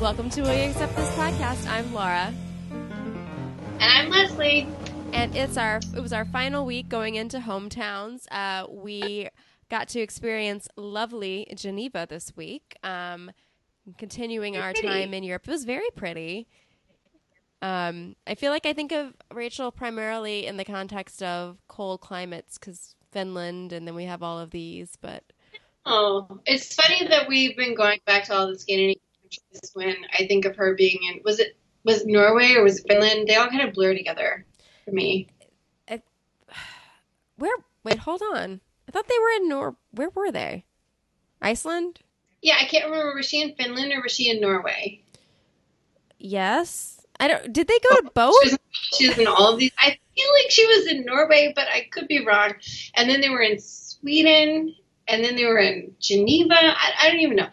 Welcome to Will You Accept This podcast. I'm Laura, And I'm Leslie. and it's our it was our final week going into hometowns. Uh, we got to experience lovely Geneva this week. Um, continuing our time in Europe, it was very pretty. Um, I feel like I think of Rachel primarily in the context of cold climates because Finland, and then we have all of these. But Oh, it's funny that we've been going back to all the Scandinavian countries when I think of her being in was it was Norway or was it Finland? They all kind of blur together for me. where? Wait, hold on. I thought they were in Nor. Where were they? Iceland. Yeah, I can't remember was she in Finland or was she in Norway? Yes. I don't. Did they go to both? She was, she was in all of these. I feel like she was in Norway, but I could be wrong. And then they were in Sweden, and then they were in Geneva. I, I don't even know.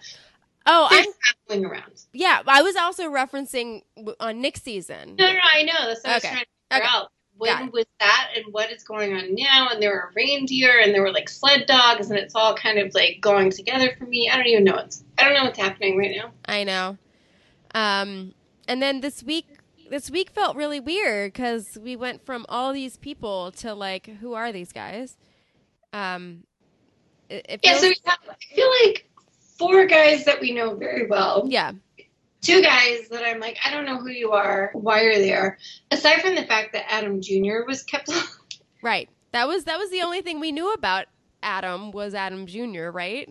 Oh, They're I'm. traveling around. Yeah, I was also referencing on Nick's season. No, no, no, I know. That's what I was Okay. trying to figure Okay. out. When was that and what is going on now? And there were reindeer and there were like sled dogs and it's all kind of like going together for me. I don't even know what's I don't know what's happening right now. I know. Um, and then this week, this week felt really weird because we went from all these people to like, who are these guys? Um, Yeah, so I feel like four guys that we know very well. yeah, Two guys that I'm like, I don't know who you are, why you're there. Aside from the fact that Adam Jr. was kept right. That was that was the only thing we knew about Adam was Adam Jr. Right?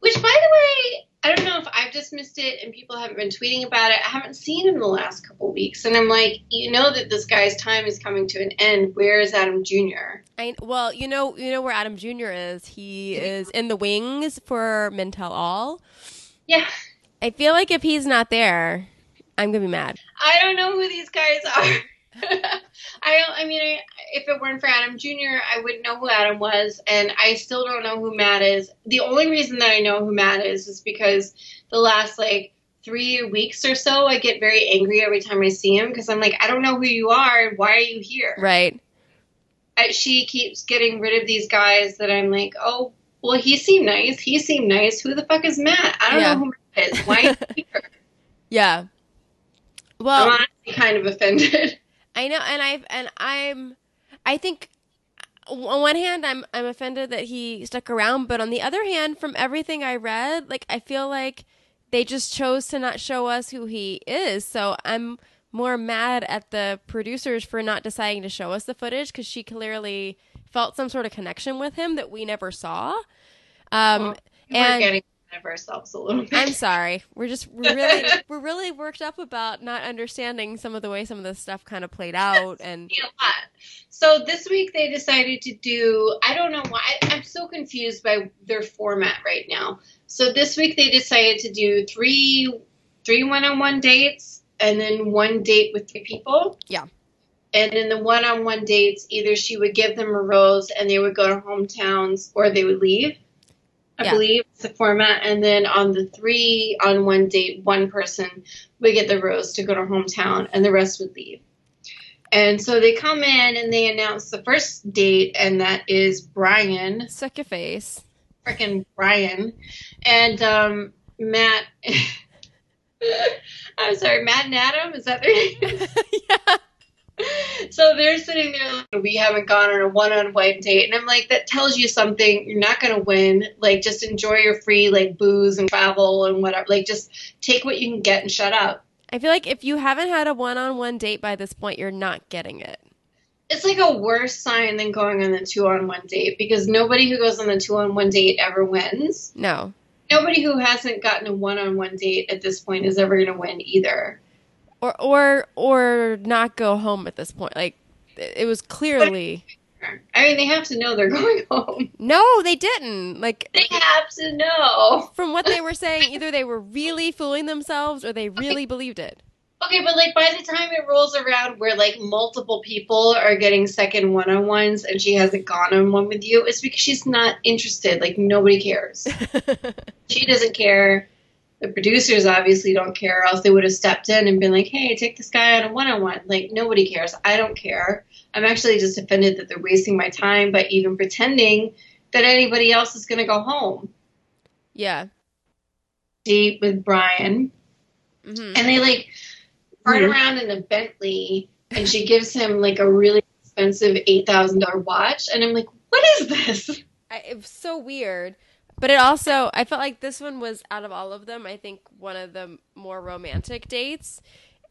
Which, by the way, I don't know if I've just missed it and people haven't been tweeting about it. I haven't seen him in the last couple weeks, and I'm like, you know that this guy's time is coming to an end. Where is Adam Jr.? I well, you know, you know where Adam Jr. is. He is in the wings for Men Tell All. Yeah, I feel like if he's not there, I'm gonna be mad. I don't know who these guys are. I don't. I mean, I, if it weren't for Adam Jr., I wouldn't know who Adam was, and I still don't know who Matt is. The only reason that I know who Matt is is because the last like three weeks or so, I get very angry every time I see him because I'm like, I don't know who you are. Why are you here? Right? I, she keeps getting rid of these guys that I'm like, oh, well, he seemed nice. He seemed nice. Who the fuck is Matt? I don't Yeah. know who Matt is. Why is he here? Yeah. Well, I'm honestly kind of offended. I know, and I've and I'm, I think, on one hand, I'm I'm offended that he stuck around, but on the other hand, from everything I read, like I feel like they just chose to not show us who he is. So I'm more mad at the producers for not deciding to show us the footage because she clearly felt some sort of connection with him that we never saw. Um, Well, and of ourselves a little bit. I'm sorry. We're just we're really we're really worked up about not understanding some of the way some of this stuff kind of played out and a lot. So this week they decided to do. I don't know why. I'm so confused by their format right now. So this week they decided to do three three one-on-one dates and then one date with three people. Yeah. And in the one-on-one dates, either she would give them a rose and they would go to hometowns, or they would leave. I Yeah. believe it's the format. And then on the three on one date, one person would get the rose to go to hometown, and the rest would leave. And so they come in and they announce the first date, and that is Bryan, suck your face. freaking Bryan, and um, Matt. I'm sorry, Matt and Adam. Is that their name? yeah. so they're sitting there like, we haven't gone on a one-on-one date. And i'm like that tells you something. You're not going to win. Like just enjoy your free like booze and travel and whatever. Like just take what you can get and shut up. I feel like if you haven't had a one-on-one date by this point, you're not getting it. it's like a worse sign than going on the two-on-one date because nobody who goes on the two-on-one date ever wins. No. nobody who hasn't gotten a one-on-one date at this point is ever going to win either. Or or or not go home at this point. Like it was clearly i mean they have to know they're going home No, they didn't. Like they have to know from what they were saying, either they were really fooling themselves or they really believed it. Okay, but like by the time it rolls around where like multiple people are getting second one on ones and she hasn't gone on one with you, it's because she's not interested. Like nobody cares. she doesn't care. The producers obviously don't care, or else they would have stepped in and been like, hey, take this guy on a one on one. Like nobody cares. I don't care. I'm actually just offended that they're wasting my time by even pretending that anybody else is gonna go home. yeah. Date with Bryan. hmm and they like run Mhm. around in a Bentley, and she gives him like a really expensive eight thousand dollar watch, and I'm like, what is this? I, it was so weird. But it also, I felt like this one was out of all of them, I think one of the more romantic dates.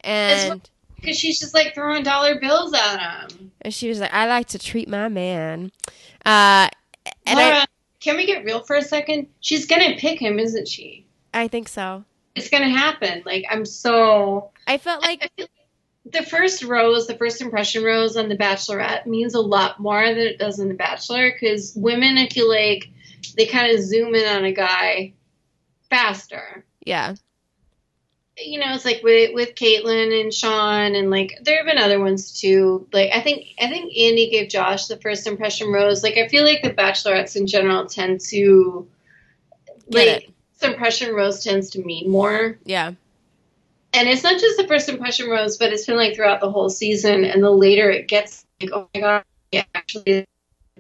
And, Because she's just like throwing dollar bills at him. and she was like, I like to treat my man. Uh, and I, Laura, can we get real for a second? She's gonna pick him, isn't she? I think so. It's gonna happen. Like I'm so. I felt like, I feel like the first rose, the first impression rose on The Bachelorette means a lot more than it does in The Bachelor because women, I feel like they kind of zoom in on a guy faster. yeah. You know, it's like with with Kaitlyn and Shawn, and like there have been other ones too. Like I think I think Andi gave Josh the first impression rose. Like I feel like the Bachelorettes in general tend to Get like first impression rose tends to mean more. Yeah. And it's not just the first impression rose, but it's been like throughout the whole season. And the later it gets, like, oh my god, I actually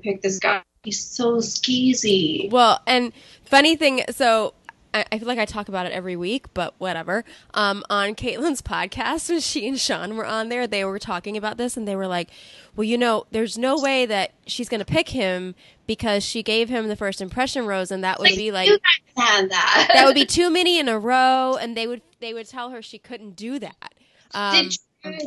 picked this guy. He's so skeezy. Well, and funny thing, so I, I feel like I talk about it every week, but whatever. Um, on Kaitlyn's podcast, when she and Shawn were on there, they were talking about this, and they were like, "Well, you know, there's no way that she's going to pick him because she gave him the first impression rose, and that would be like you that. that would be too many in a row, and they would they would tell her she couldn't do that." Um,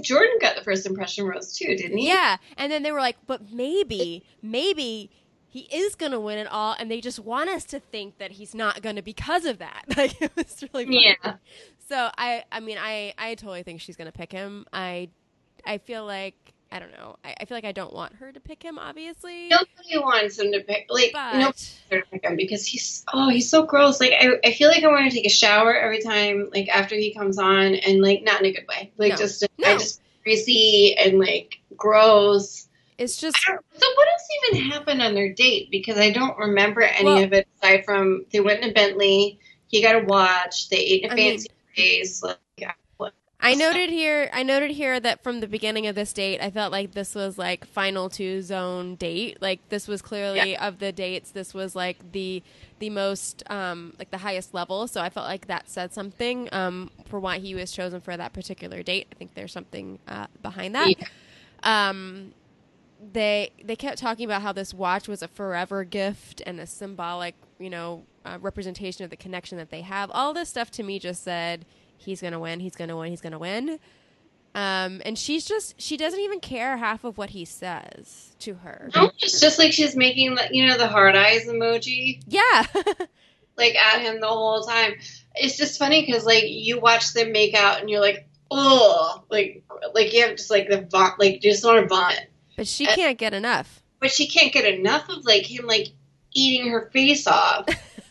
Jordan got the first impression rose too, didn't he? yeah, and then they were like, "But maybe, maybe." He is gonna win it all, and they just want us to think that he's not gonna because of that. Like it was really funny. Yeah. So I, I mean, I, I totally think she's gonna pick him. I, I feel like I don't know. I, I feel like I don't want her to pick him. Obviously, Nobody wants him to pick. Like but nobody wants to pick him because he's oh he's so gross. Like I, I feel like I want to take a shower every time like after he comes on and like not in a good way. Like No. just No. I just greasy and like gross. It's just So what else even happened on their date? Because I don't remember any Well- of it aside from they went in a Bentley. He got a watch. They ate in a I mean- fancy place. Like, I noted here. I noted here that from the beginning of this date, I felt like this was like final two zone date. Like this was clearly of the dates. This was like the the most um like the highest level. So I felt like that said something um for why he was chosen for that particular date. I think there's something uh, behind that. Yeah. Um, they they kept talking about how this watch was a forever gift and a symbolic, you know, uh, representation of the connection that they have. All this stuff to me just said he's gonna win, he's gonna win, he's gonna win. Um, and she's just she doesn't even care half of what he says to her. no, it's just like she's making like you know the hard eyes emoji Yeah, like at him the whole time. It's just funny because like you watch them make out and you're like oh like like you have just like the vom- like you just want to vomit. But she can't get enough. but she can't get enough of like him like eating her face off.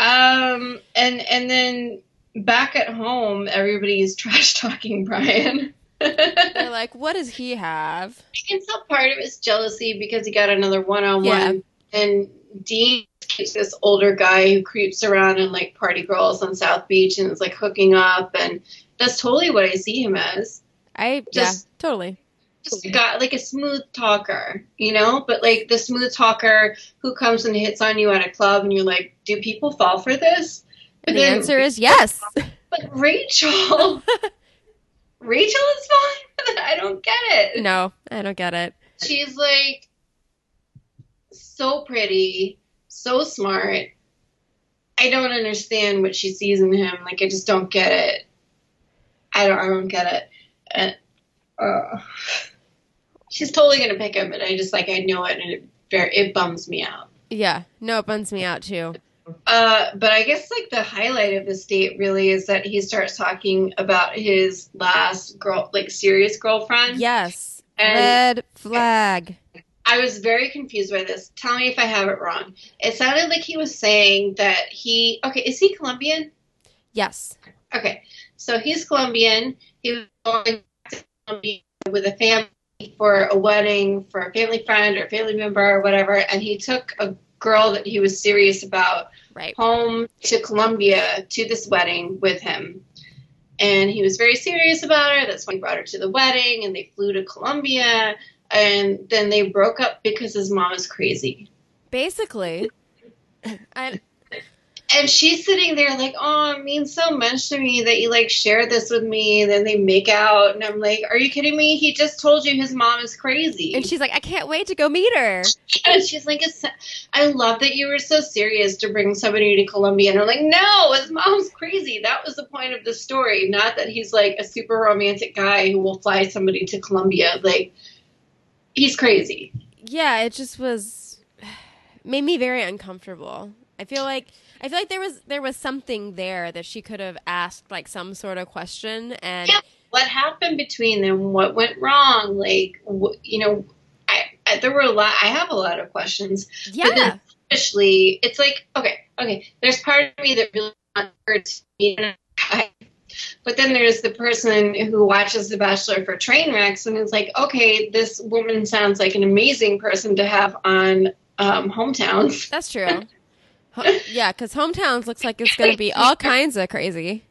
um and and then back at home everybody's trash talking Bryan. They're like, what does he have? I can tell part of it's jealousy because he got another one on one and Dean keeps this older guy who creeps around and like party girls on South Beach and is like hooking up and that's totally what I see him as. I Just- yeah, totally. Just guy like a smooth talker, you know, but like the smooth talker who comes and hits on you at a club, and you're like, do people fall for this? But the then- answer is yes. but Rachel, Rachel is fine. I don't get it. no, I don't get it. She's like so pretty, so smart. I don't understand what she sees in him. Like I just don't get it. I don't. I don't get it. And, uh, she's totally gonna pick him, but I just like I know it, and it very it bums me out. Yeah, no, it bums me out too. Uh, but I guess like the highlight of this date really is that he starts talking about his last girl, like serious girlfriend. Yes. And- Red flag. I was very confused by this. Tell me if I have it wrong. It sounded like he was saying that he okay, is he Colombian? Yes. Okay. So he's Colombian. He was going to Colombia with a family for a wedding for a family friend or family member or whatever, and he took a girl that he was serious about Right. home to Colombia to this wedding with him. And he was very serious about her. That's why he brought her to the wedding, and they flew to Colombia. And then they broke up because his mom is crazy. Basically. And and she's sitting there like, oh, it means so much to me that you like share this with me. And then they make out, and I'm like, are you kidding me? He just told you his mom is crazy. And she's like, I can't wait to go meet her. And she's like, I love that you were so serious to bring somebody to Colombia. And I'm like, no, his mom's crazy. That was the point of the story, not that he's like a super romantic guy who will fly somebody to Colombia. Like, he's crazy. Yeah, it just was made me very uncomfortable. I feel like I feel like there was there was something there that she could have asked like some sort of question and Yeah, what happened between them? What went wrong? Like, wh- you know, I, I there were a lot. I have a lot of questions. Yeah. But then especially, it's like, okay, okay. There's part of me that really wants her to be a guy. But then there's the person who watches The Bachelor for train wrecks and is like, okay, this woman sounds like an amazing person to have on um, Hometowns. That's true. Yeah, because hometowns looks like it's going to be all kinds of crazy.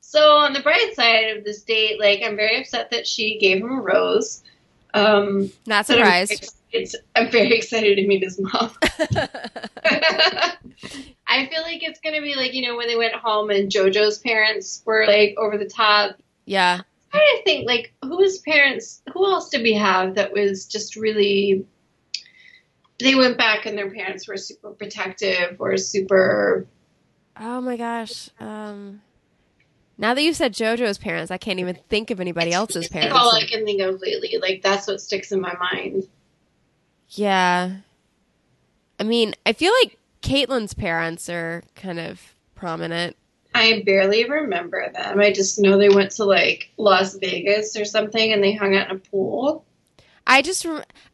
So on the bright side of this date, like I'm very upset that she gave him a rose. Um, Not surprised. excited- I'm very excited to meet his mom. I feel like it's gonna be like you know when they went home and JoJo's parents were like over the top. yeah. I trying to think like whose parents, who else did we have that was just really. They went back and their parents were super protective or super. Oh my gosh. Um, now that you've said JoJo's parents, I can't even think of anybody else's parents. That's all I can think of lately. Like that's what sticks in my mind. Yeah. I mean, I feel like Kaitlyn's parents are kind of prominent. I barely remember them. I just know they went to like Las Vegas or something and they hung out in a pool. I just,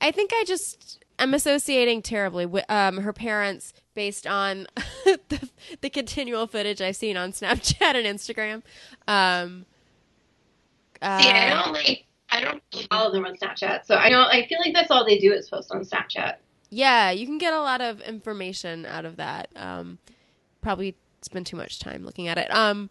I think I just, I'm associating terribly with um, her parents based on the, the continual footage I've seen on Snapchat and Instagram. Um, uh, See, I don't like. I don't follow them on Snapchat, so I don't. I feel like that's all they do is post on Snapchat. yeah, you can get a lot of information out of that. Um, probably spend too much time looking at it. Um,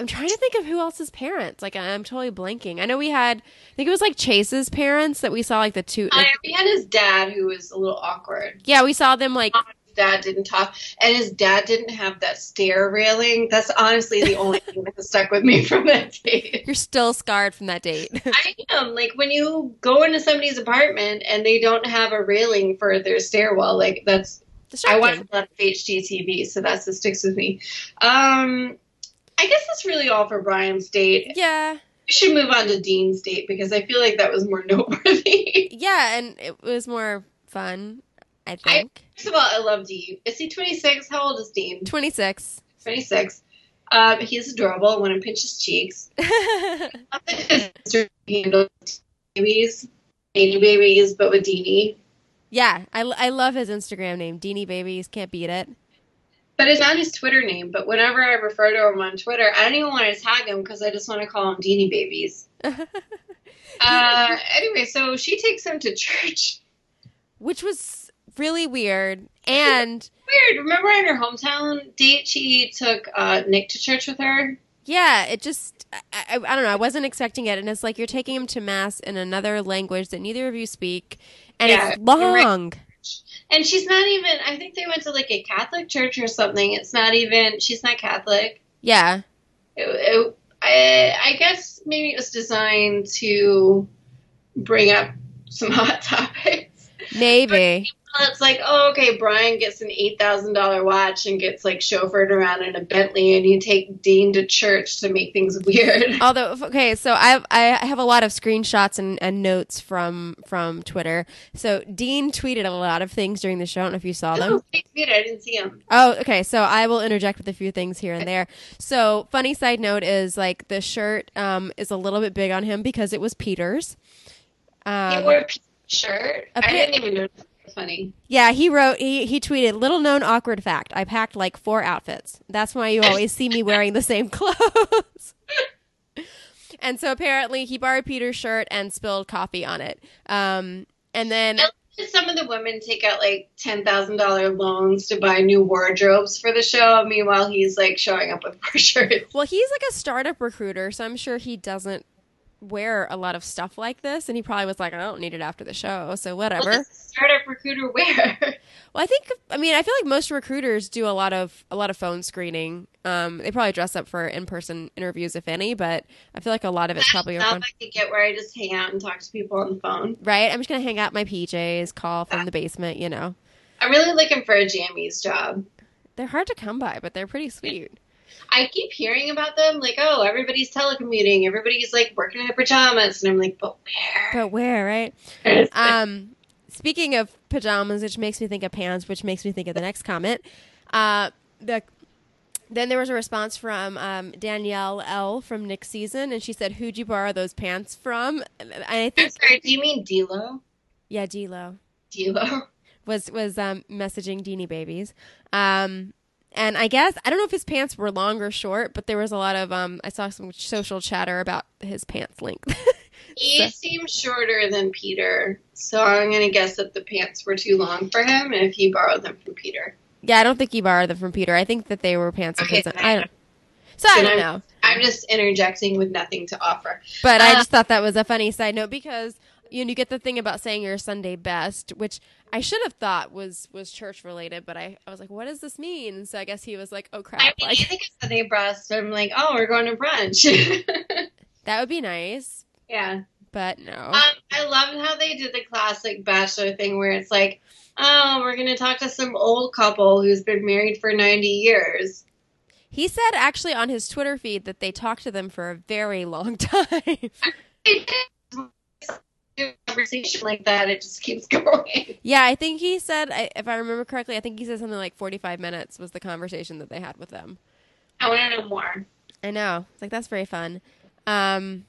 I'm trying to think of who else's parents. Like I'm totally blanking. I know we had, I think it was like Chase's parents that we saw like the two. Like, I, we had his dad who was a little awkward. yeah, we saw them like His dad didn't talk, and his dad didn't have that stair railing. That's honestly the only thing that stuck with me from that date. you're still scarred from that date. I am like when you go into somebody's apartment and they don't have a railing for their stairwell. Like that's I watch a lot of HGTV, so that's what sticks with me. Um, I guess that's really all for Bryan's date. Yeah, We should move on to Dean's date because I feel like that was more noteworthy. yeah, and it was more fun. I think First of all, I love Dean. Is he 26? How old is Dean? 26. 26. Um, he's adorable. I want to pinch his cheeks. I love that his sister handles babies, baby babies, but with Deanie. yeah, I, I love his Instagram name, Deanie Babies. Can't beat it. But it's not his Twitter name. But whenever I refer to him on Twitter, I don't even want to tag him because I just want to call him Deanie Babies. Uh, anyway, so she takes him to church. Which was really weird. And Weird. Remember on her hometown date, she took uh, Nick to church with her? yeah, it just, I, I, I don't know, I wasn't expecting it. And it's like you're taking him to Mass in another language that neither of you speak. And Yeah, it's you're right. Long. And she's not even, I think they went to like a Catholic church or something. It's not even, she's not Catholic. Yeah. It, it, I, I guess maybe it was designed to bring up some hot topics. Maybe. It's like, oh, okay, Bryan gets an eight thousand dollar watch and gets like chauffeured around in a Bentley, and you take Dean to church to make things weird. Although okay, so I I have a lot of screenshots and, and notes from from Twitter. So Dean tweeted a lot of things during the show. I don't know if you saw them. Oh, thanks, Peter. I didn't see him. Oh, okay. So I will interject with a few things here and there. So funny side note is like the shirt um is a little bit big on him because it was Peter's. He Um, wore a shirt. a I didn't even know. Funny. yeah, he wrote he he tweeted little known awkward fact. I packed like four outfits. That's why you always see me wearing the same clothes. and so apparently he borrowed Peter's shirt and spilled coffee on it. Um and then Some of the women take out like ten thousand dollar loans to buy new wardrobes for the show. Meanwhile, he's like showing up with shirts. well, he's like a startup recruiter, so I'm sure he doesn't wear a lot of stuff like this, and he probably was like, I don't need it after the show, so whatever. does startup recruiter wear? Well, I think I mean I feel like most recruiters do a lot of a lot of phone screening. Um, they probably dress up for in person interviews if any, but I feel like a lot of it's probably now open. I could get where I just hang out and talk to people on the phone. Right? I'm just gonna hang out my PJs, call from the basement. You know, I'm really looking for a jammies job. they're hard to come by, but they're pretty sweet. I keep hearing about them, like, oh, everybody's telecommuting, everybody's like working in their pajamas, and I'm like, but where? But where, right? Um, speaking of pajamas, which makes me think of pants, which makes me think of the next comment. Uh, the then there was a response from um, Danielle L from Nick season, and she said, "Who'd you borrow those pants from?" And I I'm think, sorry, do you mean D'Lo? yeah, D'Lo D'Lo? was was um, messaging Deanie Babies. Um, and I guess I don't know if his pants were long or short, but there was a lot of um, I saw some social chatter about his pants length. He seemed shorter than Peter, so I'm gonna guess that the pants were too long for him, and if he borrowed them from Peter. yeah, I don't think he borrowed them from Peter. I think that they were pants Okay, his. I I don't. So I don't I'm- know. I'm just interjecting with nothing to offer. But I Uh, just thought that was a funny side note because you know, you get the thing about saying your Sunday best, which I should have thought was was church related, but I, I was like, what does this mean? And so I guess he was like, oh crap, I mean, like I think it's Sunday breast. I'm like, oh, we're going to brunch. that would be nice, yeah. but no. Um, I loved how they did the classic bachelor thing where it's like, oh, we're going to talk to some old couple who's been married for 90 years. he said actually on his Twitter feed that they talked to them for a very long time. They did a conversation like that. It just keeps going. yeah, I think he said, if I remember correctly, I think he said something like forty five minutes was the conversation that they had with them. I want to know more. I know, it's like that's very fun. Um,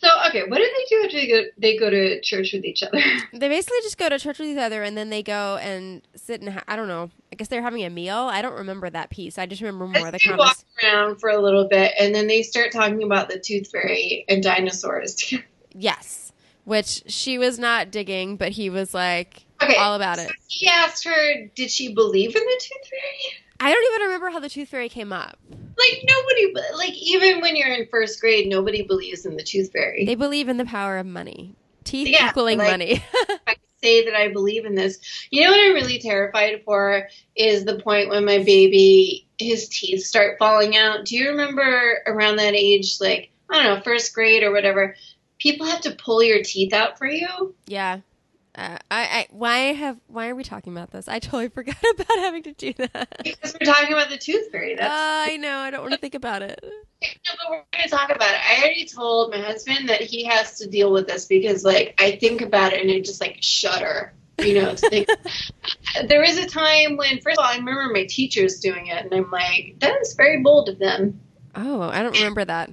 So, okay, what do they do after they go, they go to church with each other? They basically just go to church with each other, and then they go and sit and ha- I don't know. I guess they're having a meal. I don't remember that piece. I just remember more of the they walk around for a little bit, and then they start talking about the tooth fairy and dinosaurs. Yes, which she was not digging, but he was like Okay. all about it. he asked her, did she believe in the tooth fairy? I don't even remember how the tooth fairy came up. Like nobody, like even when you're in first grade, nobody believes in the tooth fairy. They believe in the power of money, teeth Yeah, equaling like- money. I say that I believe in this. You know what I'm really terrified for is the point when my baby his teeth start falling out. Do you remember around that age, like I don't know, first grade or whatever? People have to pull your teeth out for you. yeah. Uh, I, I why have why are we talking about this? I totally forgot about having to do that. Because we're talking about the tooth fairy. That's I know. I don't want to think about it. No, but we're going to talk about it. I already told my husband that he has to deal with this because, like, I think about it and I just like shudder. You know, there was a time when, first of all, I remember my teachers doing it, and I'm like, that is very bold of them. Oh, I don't remember that.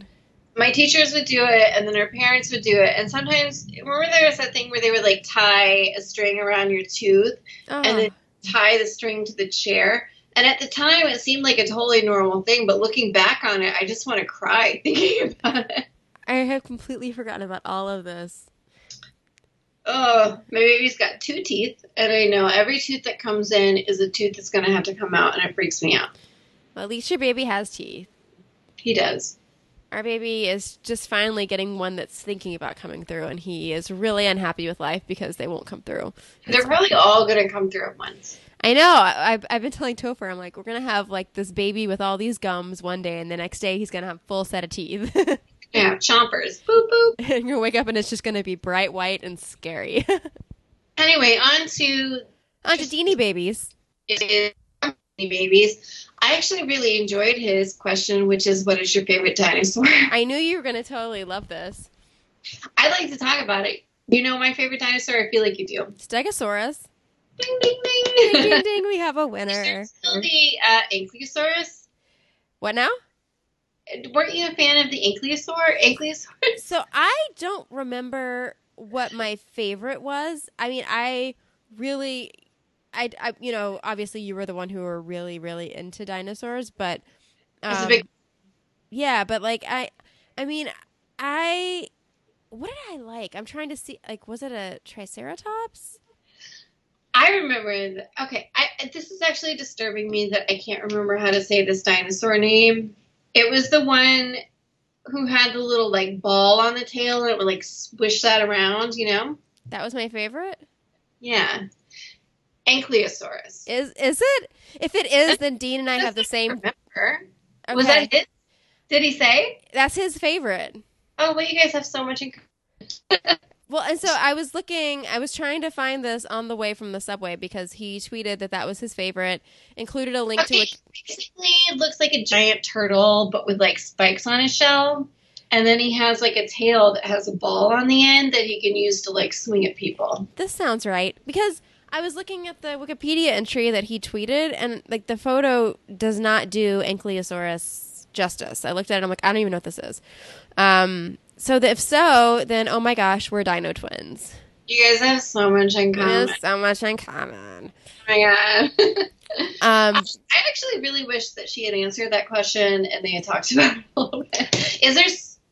My teachers would do it, and then our parents would do it, and sometimes remember there was that thing where they would like tie a string around your tooth Oh. and then tie the string to the chair. And at the time, it seemed like a totally normal thing, but looking back on it, I just want to cry thinking about it. I have completely forgotten about all of this. Oh, my baby's got two teeth, and I know every tooth that comes in is a tooth that's going to have to come out, and it freaks me out. Well, at least your baby has teeth. He does. Our baby is just finally getting one that's thinking about coming through, and he is really unhappy with life because they won't come through. They're probably all going to come through at once. I know. I- I've, I've been telling Topher, I'm like, we're going to have like this baby with all these gums one day, and the next day he's going to have full set of teeth. Yeah, chompers. Boop, boop. and you're going to wake up and it's just going to be bright white and scary. Anyway, on to On to Deanie babies. is babies. I actually really enjoyed his question, which is, what is your favorite dinosaur? I knew you were going to totally love this. I like to talk about it. You know my favorite dinosaur? I feel like you do. Stegosaurus. Ding, ding, Ding, ding. ding, ding. We have a winner. Still the uh, Ankylosaurus. What now? Weren't you a fan of the Ankylosaur? Ankylosaur? So I don't remember what my favorite was. I mean, I really, I, I you know, obviously you were the one who were really, really into dinosaurs, but um, big- yeah, but like I, I mean, I, what did I like? I'm trying to see. Like, was it a Triceratops? I remember. Okay, I, this is actually disturbing me that I can't remember how to say this dinosaur name. It was the one who had the little like ball on the tail and it would like swish that around, you know? That was my favorite. Yeah. Ankylosaurus. Is is it? If it is, then Dean and I have the same. Remember? Okay. Was that his? Did he say? That's his favorite. Oh, well, you guys have so much in Well, and so I was looking, I was trying to find this on the way from the subway because he tweeted that that was his favorite, included a link Okay, to it. basically, it looks like a giant turtle, but with like spikes on his shell. And then he has like a tail that has a ball on the end that he can use to like swing at people. This sounds right because I was looking at the Wikipedia entry that he tweeted, and like the photo does not do Ankylosaurus justice. I looked at it, I'm like, I don't even know what this is. Um, so the, if so, then oh my gosh, we're Dino twins. You guys have so much in common. have so much in common. Oh my god. Um, I actually really wish that she had answered that question and they had talked about it a little bit. Is there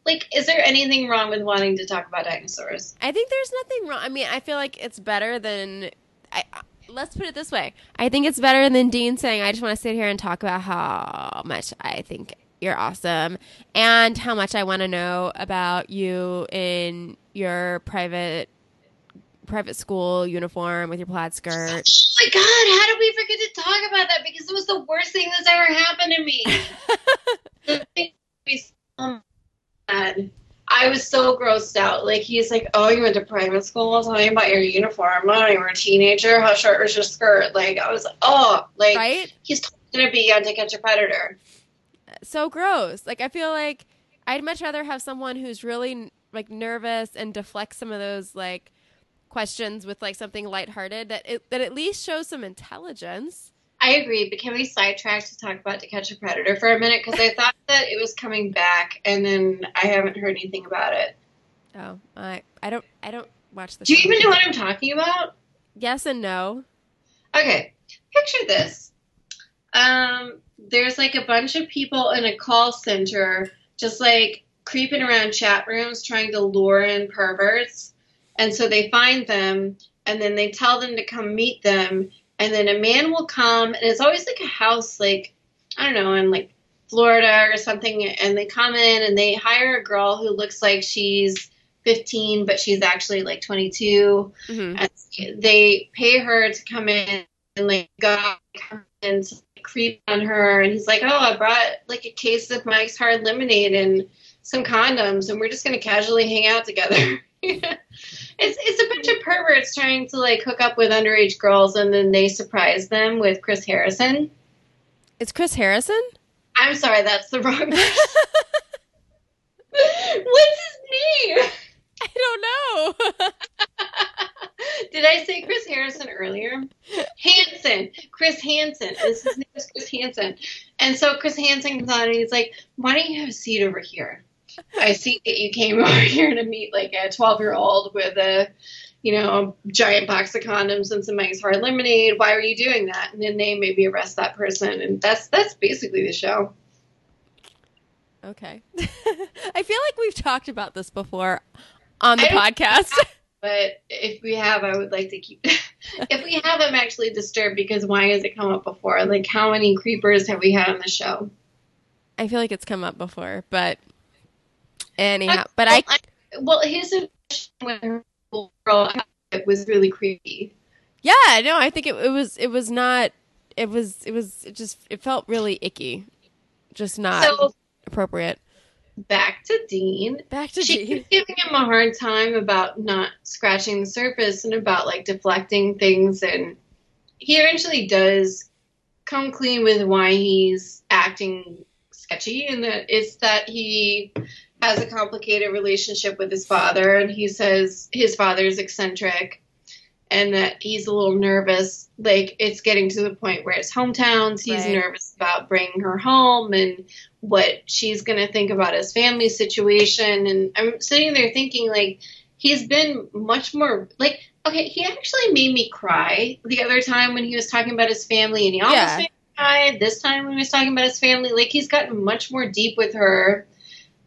like is there anything wrong with wanting to talk about dinosaurs? I think there's nothing wrong. I mean, I feel like it's better than. I, let's put it this way. I think it's better than Dean saying, "I just want to sit here and talk about how much I think you're awesome and how much I want to know about you in your private private school uniform with your plaid skirt." Oh my god, how did we forget to talk about that? Because it was the worst thing that's ever happened to me. the thing was so bad. I was so grossed out. Like he's like, "Oh, you went to private school? Tell me about your uniform. Oh, you were a teenager. How short was your skirt?" Like I was, like, oh, like right? he's gonna be on To Catch a Predator. so gross. Like I feel like I'd much rather have someone who's really like nervous and deflects some of those like questions with like something lighthearted that it, that at least shows some intelligence. I agree, but can we sidetrack to talk about To Catch a Predator for a minute? Because I thought that it was coming back, and then I haven't heard anything about it. Oh, I I don't I don't watch the Do you even know what I'm talking about? Yes and no. Okay, picture this. Um, there's like a bunch of people in a call center just like creeping around chat rooms trying to lure in perverts. And so they find them and then they tell them to come meet them. And then a man will come and it's always like a house, like, I don't know, in like Florida or something. And they come in and they hire a girl who looks like she's 15, but she's actually like 22 hmm and they pay her to come in and like go and creep on her and he's like oh i brought like a case of mike's hard lemonade and some condoms and we're just going to casually hang out together it's it's a bunch of perverts trying to like hook up with underage girls and then they surprise them with chris harrison It's Chris Harrison. i'm sorry that's the wrong what's his name I don't know. Did I say Chris Harrison earlier? Hansen. Chris Hansen. This his name is Chris Hansen. And so Chris Hansen comes on and he's like, Why don't you have a seat over here? I see that you came over here to meet like a twelve year old with a you know, a giant box of condoms and some Mike's hard lemonade. Why were you doing that? And then they maybe arrest that person and that's that's basically the show. okay. I feel like we've talked about this before on the podcast. But if we have, I would like to keep. if we have, I'm actually disturbed because why has it come up before? Like, how many creepers have we had on the show? I feel like it's come up before, but anyhow, but I Well, his impression with her it was really creepy. yeah, no, I think it, it was it was not it was it was it just it felt really icky, just not So appropriate. back to Dean. Back to She keeps giving him a hard time about not scratching the surface and about like deflecting things, and he eventually does come clean with why he's acting sketchy, and that it's that he has a complicated relationship with his father, and he says his father's eccentric, and that he's a little nervous. Like it's getting to the point where it's hometowns. He's Right. nervous about bringing her home and what she's going to think about his family situation. And I'm sitting there thinking, like, he's been much more like. Okay, he actually made me cry the other time when he was talking about his family, and he almost Yeah. made me cry. This time when he was talking about his family, like he's gotten much more deep with her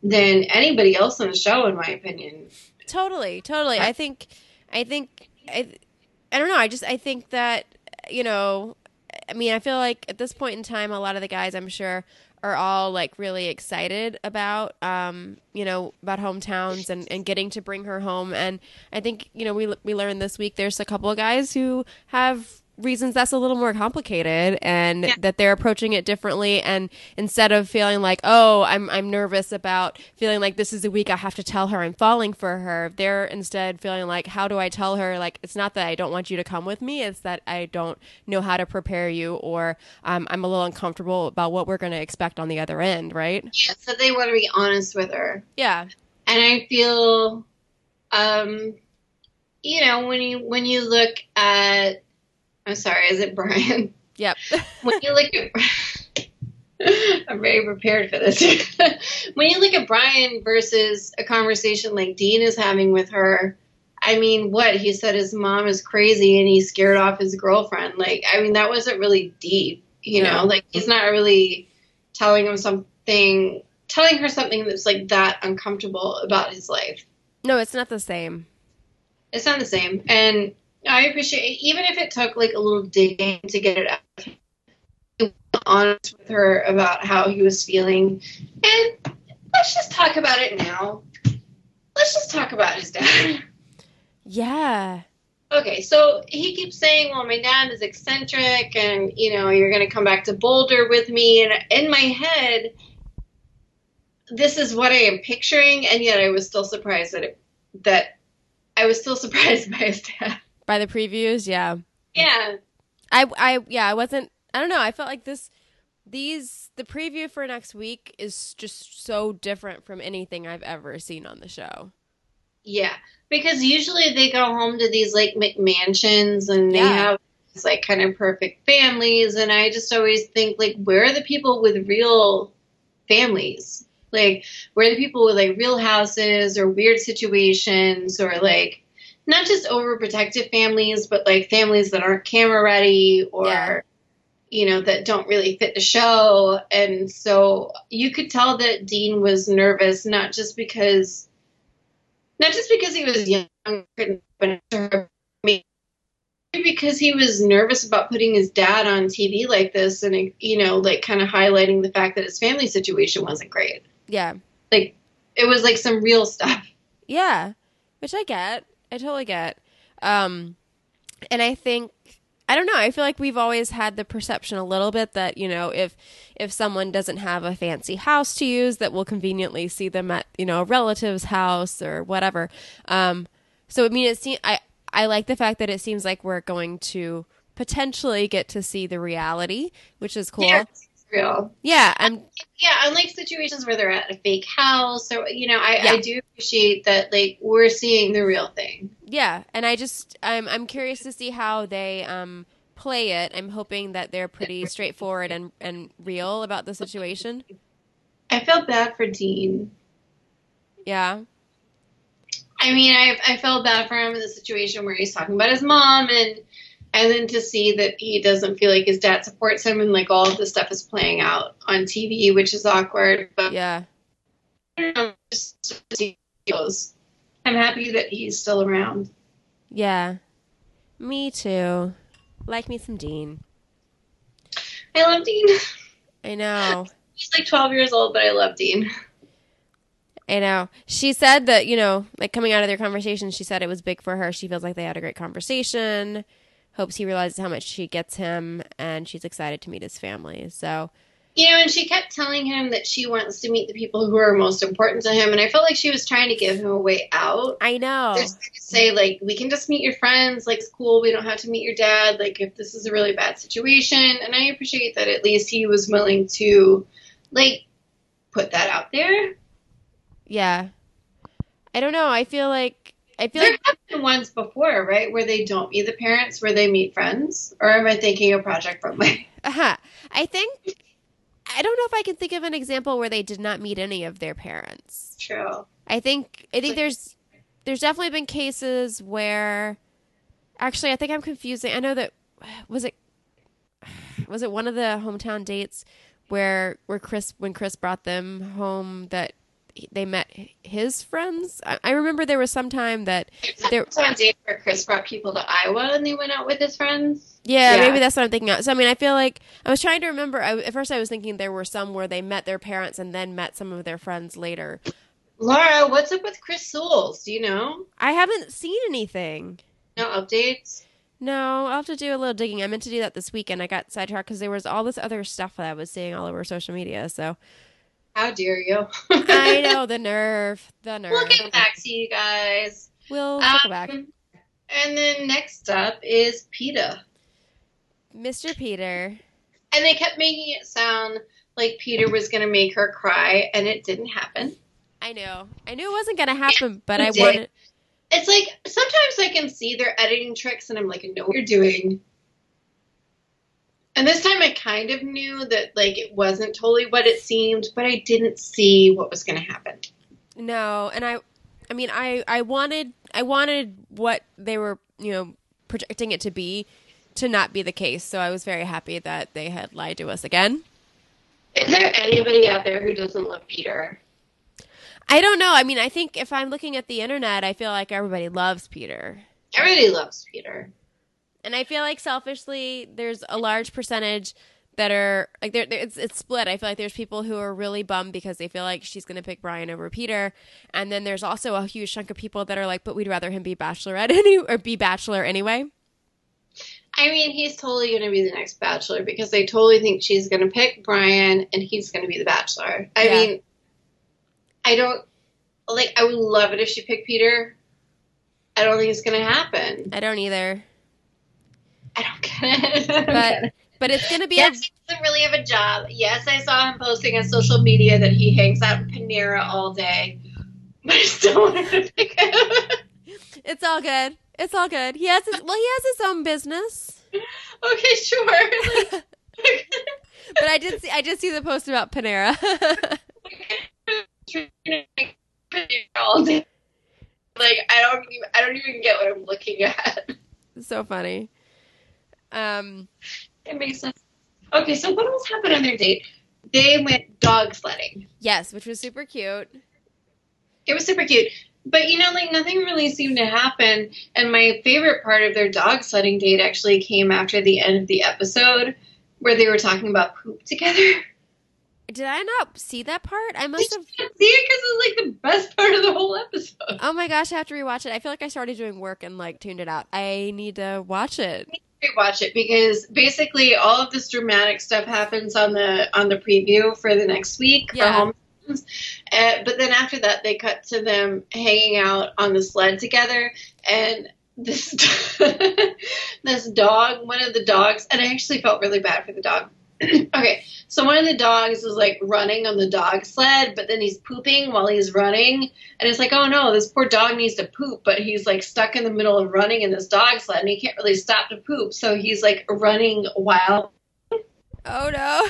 than anybody else on the show, in my opinion. Totally, totally. I think, I think, I, I don't know. I just, I think that, you know, I mean, I feel like at this point in time, a lot of the guys, I'm sure, are all like really excited about um you know about hometowns and and getting to bring her home and i think you know we we learned this week there's a couple of guys who have reasons that's a little more complicated and Yeah. that they're approaching it differently and instead of feeling like oh I'm I'm nervous about feeling like this is the week I have to tell her I'm falling for her they're instead feeling like how do I tell her like it's not that I don't want you to come with me it's that I don't know how to prepare you or um, I'm a little uncomfortable about what we're going to expect on the other end right Yeah, so they want to be honest with her. yeah and I feel, um, you know, when you when you look at, I'm sorry, is it Bryan? yep When you look at, I'm very prepared for this. when you look at Bryan versus a conversation like Dean is having with her, I mean, what he said his mom is crazy and he scared off his girlfriend. Like, I mean, that wasn't really deep, you Yeah. know. Like, he's not really telling him something, telling her something that's like that uncomfortable about his life. no it's not the same It's not the same. And I appreciate it. even if it took like a little digging to get it out. he was honest with her about how he was feeling. And let's just talk about it now. Let's just talk about his dad. yeah Okay, so he keeps saying, "Well, my dad is eccentric, and you know, you're going to come back to Boulder with me." And in my head, this is what I am picturing, and yet I was still surprised that it, that I was still surprised by his dad. By the previews yeah Yeah, I I yeah, I wasn't I don't know, I felt like this these the preview for next week is just so different from anything I've ever seen on the show. yeah, because usually they go home to these like McMansions, and they Yeah. have these like kind of perfect families, and I just always think like, where are the people with real families? Like, where are the people with like real houses or weird situations or like not just overprotective families, but like families that aren't camera ready or Yeah. you know that don't really fit the show. And so you could tell that Dean was nervous, not just because not just because he was young, couldn't open to her, maybe because he was nervous about putting his dad on TV like this, and you know, like kind of highlighting the fact that his family situation wasn't great. Yeah. Like it was like some real stuff. Yeah. Which I get. I totally get. Um and I think I don't know, I feel like we've always had the perception a little bit that, you know, if if someone doesn't have a fancy house to use that we'll conveniently see them at, you know, a relative's house or whatever. Um so I mean it seems I I like the fact that it seems like we're going to potentially get to see the reality, which is cool. Real. Yeah, I'm Yeah, unlike situations where they're at a fake house, or you know, I, Yeah. I do appreciate that. Like we're seeing the real thing. Yeah, and I just I'm I'm curious to see how they um play it. I'm hoping that they're pretty straightforward and and real about the situation. I felt bad for Dean. Yeah. I mean, I I felt bad for him in the situation where he's talking about his mom and and then to see that he doesn't feel like his dad supports him and like all of this stuff is playing out on TV, which is awkward. But Yeah. I don't know, just to see how it goes. I'm happy that he's still around. Yeah. Me too. Like me some Dean. I love Dean. I know. He's like 12 years old, but I love Dean. I know. She said that, you know, like coming out of their conversation, she said it was big for her. She feels like they had a great conversation. Hopes he realizes how much she gets him and she's excited to meet his family. So, You know, and she kept telling him that she wants to meet the people who are most important to him, and I felt like she was trying to give him a way out. I know. Just to say, like, we can just meet your friends, like, it's cool, we don't have to meet your dad, like, if this is a really bad situation. And I appreciate that at least he was willing to, like, put that out there. Yeah. I don't know. I feel like I feel There like have been ones before, right, where they don't meet the parents, where they meet friends. Or am I thinking of Project Runway? Uh huh. I think I don't know if I can think of an example where they did not meet any of their parents. True. I think I think there's there's definitely been cases where actually I think I'm confusing. I know that was it was it one of the hometown dates where where Chris when Chris brought them home that they met his friends. I, I remember there was some time that there. Time date where Chris brought people to Iowa and they went out with his friends. Yeah, Yeah. maybe that's what I'm thinking. Of. So I mean, I feel like I was trying to remember. I, at first, I was thinking there were some where they met their parents and then met some of their friends later. Laura, what's up with Chris Soules? Do you know? I haven't seen anything. No updates? No, I'll have to do a little digging. I meant to do that this weekend. I got sidetracked because there was all this other stuff that I was seeing all over social media. So How dare you? I know the nerve, the nerve. We'll get back to you guys. We'll circle Um, back. And then next up is PETA. Mr. Peter. And they kept making it sound like Peter was going to make her cry, and it didn't happen. I know. I knew it wasn't gonna happen, but I did. wanted. It's like sometimes I can see their editing tricks, and I'm like, I know what you're doing. And this time I kind of knew that like it wasn't totally what it seemed, but I didn't see what was going to happen. No, and I, I mean, I, I wanted, I wanted what they were, you know, projecting it to be, to not be the case. So I was very happy that they had lied to us again. Is there anybody out there who doesn't love Peter? I don't know. I mean, I think if I'm looking at the internet, I feel like everybody loves Peter. Everybody loves Peter. And I feel like selfishly, there's a large percentage that are like there. there- It's it's split. I feel like there's people who are really bummed because they feel like she's going to pick Bryan over Peter, and then there's also a huge chunk of people that are like, but we'd rather him be Bachelorette any or be Bachelor anyway. I mean, he's totally going to be the next Bachelor because they totally think she's going to pick Bryan and he's going to be the Bachelor. I Yeah. mean, I don't like. I would love it if she picked Peter. I don't think it's going to happen. I don't either, I don't get it. Don't but get it. but it's going to be Yes, he doesn't really have a job. Yes, I saw him posting on social media that he hangs out in Panera all day. But I still wanted to pick him. It's all good. It's all good. He has his well. He has his own business. okay, sure. Like, But I did see I did see the post about Panera. all day. Like I don't even I don't even get what I'm looking at. so funny. Um. It makes sense. Okay, so what else happened on their date? They went dog sledding. Yes, which was super cute. It was super cute. But you know, like nothing really seemed to happen. And my favorite part of their dog sledding date actually came after the end of the episode where they were talking about poop together. Did I not see that part? I must have. See it because it's like the best part of the whole episode. Oh my gosh, I have to rewatch it. I feel like I started doing work and like tuned it out. I need to watch it. Watch it because basically all of this dramatic stuff happens on the on the preview for the next week for Yeah. home. Uh, but then after that, they cut to them hanging out on the sled together, and this this dog, one of the dogs, and I actually felt really bad for the dog. okay, so one of the dogs is like running on the dog sled, but then he's pooping while he's running, and it's like, oh no, this poor dog needs to poop, but he's like stuck in the middle of running in this dog sled, and he can't really stop to poop, so he's like running while. Oh no.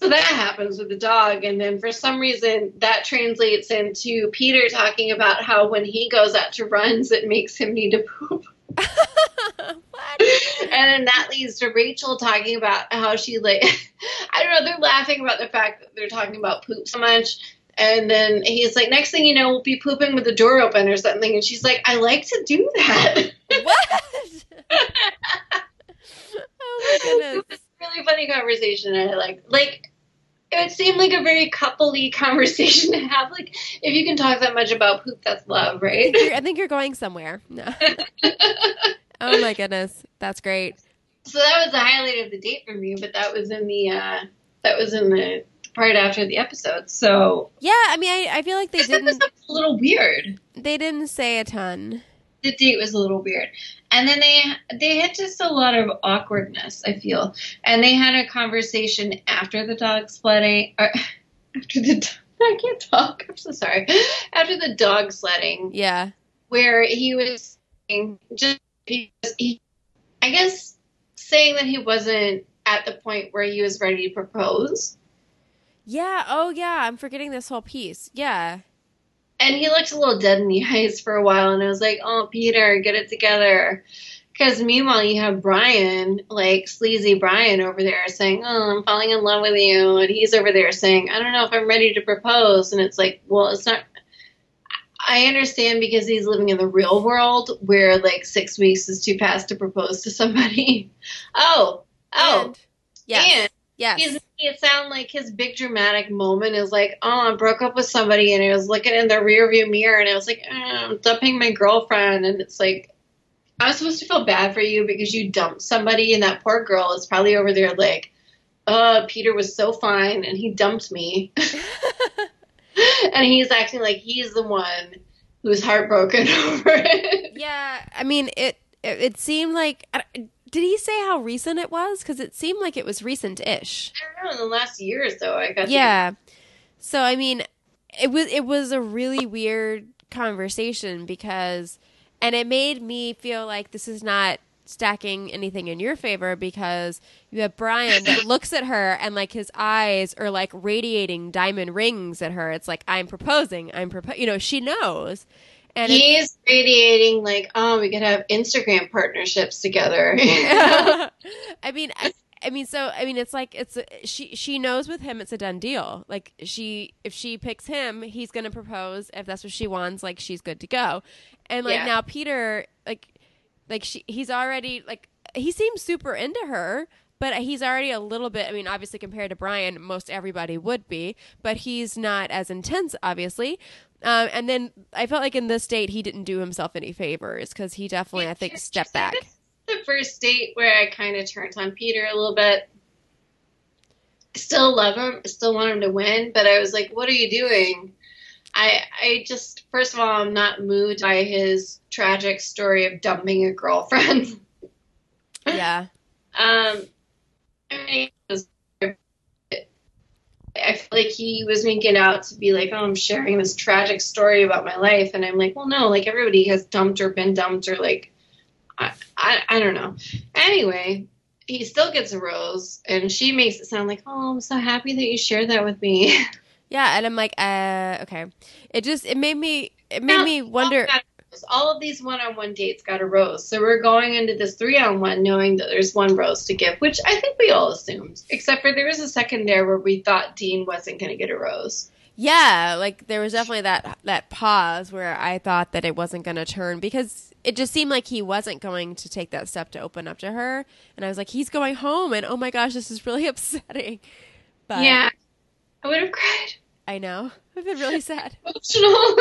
So that happens with the dog, and then for some reason that translates into Peter talking about how when he goes out to runs, it makes him need to poop. and then that leads to Rachel talking about how she like I don't know, they're laughing about the fact that they're talking about poop so much. And then he's like, next thing you know, we'll be pooping with the door open or something. And she's like, I like to do that. What? oh my goodness. It's a really funny conversation. And I like like it would seem like a very coupley conversation to have. Like if you can talk that much about poop, that's love, I right? think you're, I think you're going somewhere. No. Oh my goodness, that's great. so that was the highlight of the date for me, but that was in the uh that was in the part after the episode. So Yeah, I mean, I, I feel like they didn't was a little weird. they didn't say a ton. The date was a little weird, and then they they had just a lot of awkwardness. I feel, and they had a conversation after the dog sledding. Or, after the I can't talk. I'm so sorry. After the dog sledding, Yeah. where he was just because he, I guess, saying that he wasn't at the point where he was ready to propose. Yeah. Oh yeah. I'm forgetting this whole piece. Yeah. And he looked a little dead in the eyes for a while, and I was like, "Oh, Peter, get it together," Because meanwhile, you have Bryan, like sleazy Bryan, over there saying, "Oh, I'm falling in love with you," and he's over there saying, "I don't know if I'm ready to propose." And it's like, well, it's not. I understand because he's living in the real world where like six weeks is too fast to propose to somebody. oh, oh, And, yes. and yes. he's it sound like his big dramatic moment is like, oh, I broke up with somebody and I was looking in the rearview mirror and I was like, oh, I'm dumping my girlfriend. And it's like, I was supposed to feel bad for you because you dumped somebody and that poor girl is probably over there like, uh, Peter was so fine and he dumped me. and he's acting like he's the one who's heartbroken over it. yeah. I mean, it, it, it seemed like. Did he say how recent it was? Because it seemed like it was recent-ish. I don't know, in the last year or so, I got to- Yeah. So I mean, it was it was a really weird conversation because, and it made me feel like this is not stacking anything in your favor because you have Bryan that looks at her and like his eyes are like radiating diamond rings at her. It's like I'm proposing. I'm propo- You know, she knows. And He's radiating like, oh, we could have Instagram partnerships together. I mean, I, I mean, so I mean, it's like it's she she knows with him it's a done deal. Like she if she picks him, he's gonna propose. If that's what she wants, like she's good to go. And like Yeah. now Peter, like like she he's already like he seems super into her. But he's already a little bit. I mean, obviously, compared to Bryan, most everybody would be. But he's not as intense, obviously. Um, and then I felt like in this date, he didn't do himself any favors because he definitely, I think, stepped back. The first date where I kind of turned on Peter a little bit. Still love him, I still want him to win, but I was like, what are you doing? I I just first of all, I'm not moved by his tragic story of dumping a girlfriend. Yeah. Um, I mean, was- I feel like he was making out to be like, oh, I'm sharing this tragic story about my life, and I'm like, well, no, like everybody has dumped or been dumped or like, I, I, I don't know. Anyway, he still gets a rose, and she makes it sound like, oh, I'm so happy that you shared that with me. Yeah, and I'm like, uh, okay. It just it made me it made Now, me wonder. All, all of these one-on-one dates got a rose, so we're going into this three-on-one knowing that there's one rose to give, which I think we all assumed, except for there was a second there where we thought Dean wasn't going to get a rose. Yeah, like there was definitely that that pause where I thought that it wasn't going to turn because it just seemed like he wasn't going to take that step to open up to her, and I was like, he's going home, and oh my gosh, this is really upsetting. But yeah, I would have cried. I know. I've been really sad. Emotional.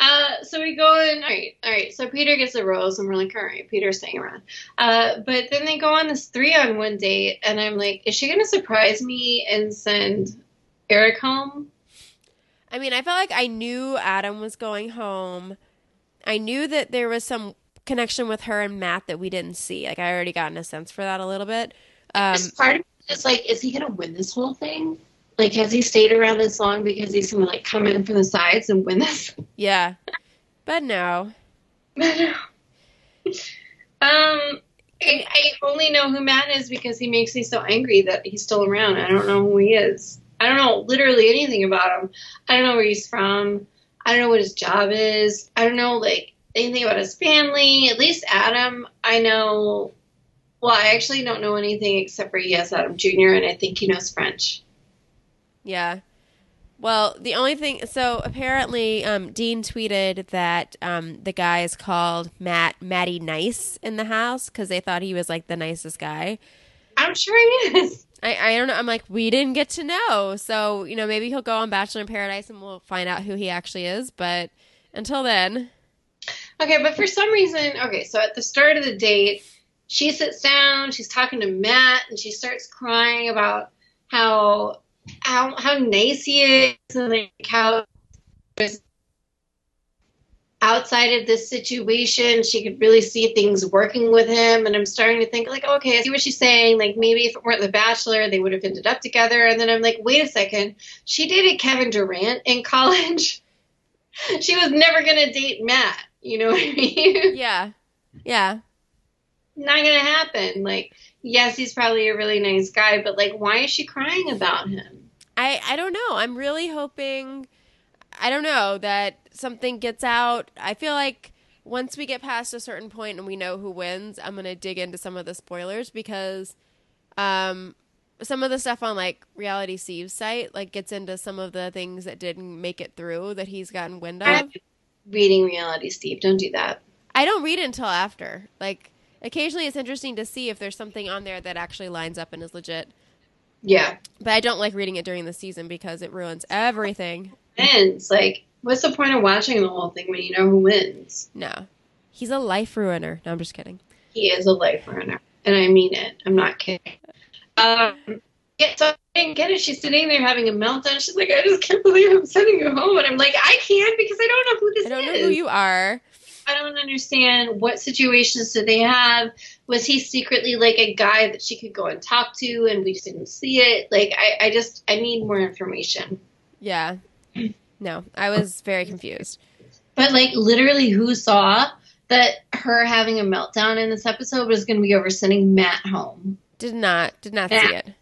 uh, so we go in. All right, all right. So Peter gets a rose, and we're like, all right, Peter's staying around. Uh, but then they go on this three-on-one date, and I'm like, is she going to surprise me and send Eric home? I mean, I felt like I knew Adam was going home. I knew that there was some connection with her and Matt that we didn't see. Like I already gotten a sense for that a little bit. Um, part of me is like, is he going to win this whole thing? Like, has he stayed around this long because he's to like come in from the sides and win this? yeah, but no. But no. Um, I, I only know who Matt is because he makes me so angry that he's still around. I don't know who he is. I don't know literally anything about him. I don't know where he's from. I don't know what his job is. I don't know like anything about his family. At least Adam, I know. Well, I actually don't know anything except for he has Adam Jr. and I think he knows French. Yeah. Well, the only thing so apparently um, Dean tweeted that um, the guys called Matt Matty nice in the house because they thought he was like the nicest guy. I'm sure he is. I, I don't know. I'm like, we didn't get to know. So, you know, maybe he'll go on Bachelor in Paradise and we'll find out who he actually is. But until then, Okay, but for some reason, okay, so at the start of the date, she sits down, she's talking to Matt, and she starts crying about how how how nice he is and like how outside of this situation she could really see things working with him. And I'm starting to think like okay I see what she's saying. Like maybe if it weren't the bachelor they would have ended up together. And then I'm like wait a second. She dated Kevin Durant in college. She was never gonna date Matt. You know what I mean? Yeah. Yeah. not gonna happen. Like yes he's probably a really nice guy but like why is she crying about him I, I don't know. I'm really hoping, I don't know, that something gets out. I feel like once we get past a certain point and we know who wins, I'm gonna dig into some of the spoilers because um some of the stuff on like reality Steve's site like gets into some of the things that didn't make it through that he's gotten wind of. I'm reading reality, Steve. Don't do that. I don't read until after. Like occasionally it's interesting to see if there's something on there that actually lines up and is legit. Yeah. But I don't like reading it during the season because it ruins everything. Wins. Like, what's the point of watching the whole thing when you know who wins? No. He's a life ruiner. No, I'm just kidding. He is a life ruiner. And I mean it. I'm not kidding. Um, yeah, so I didn't get it. She's sitting there having a meltdown. She's like, I just can't believe I'm sending you home. And I'm like, I can't because I don't know who this is. I don't is. know who you are. I don't understand what situations did they have. Was he secretly like a guy that she could go and talk to and we just didn't see it? Like I, I just I need more information. Yeah. No, I was very confused. But like literally who saw that her having a meltdown in this episode was gonna be over sending Matt home? Did not did not see it.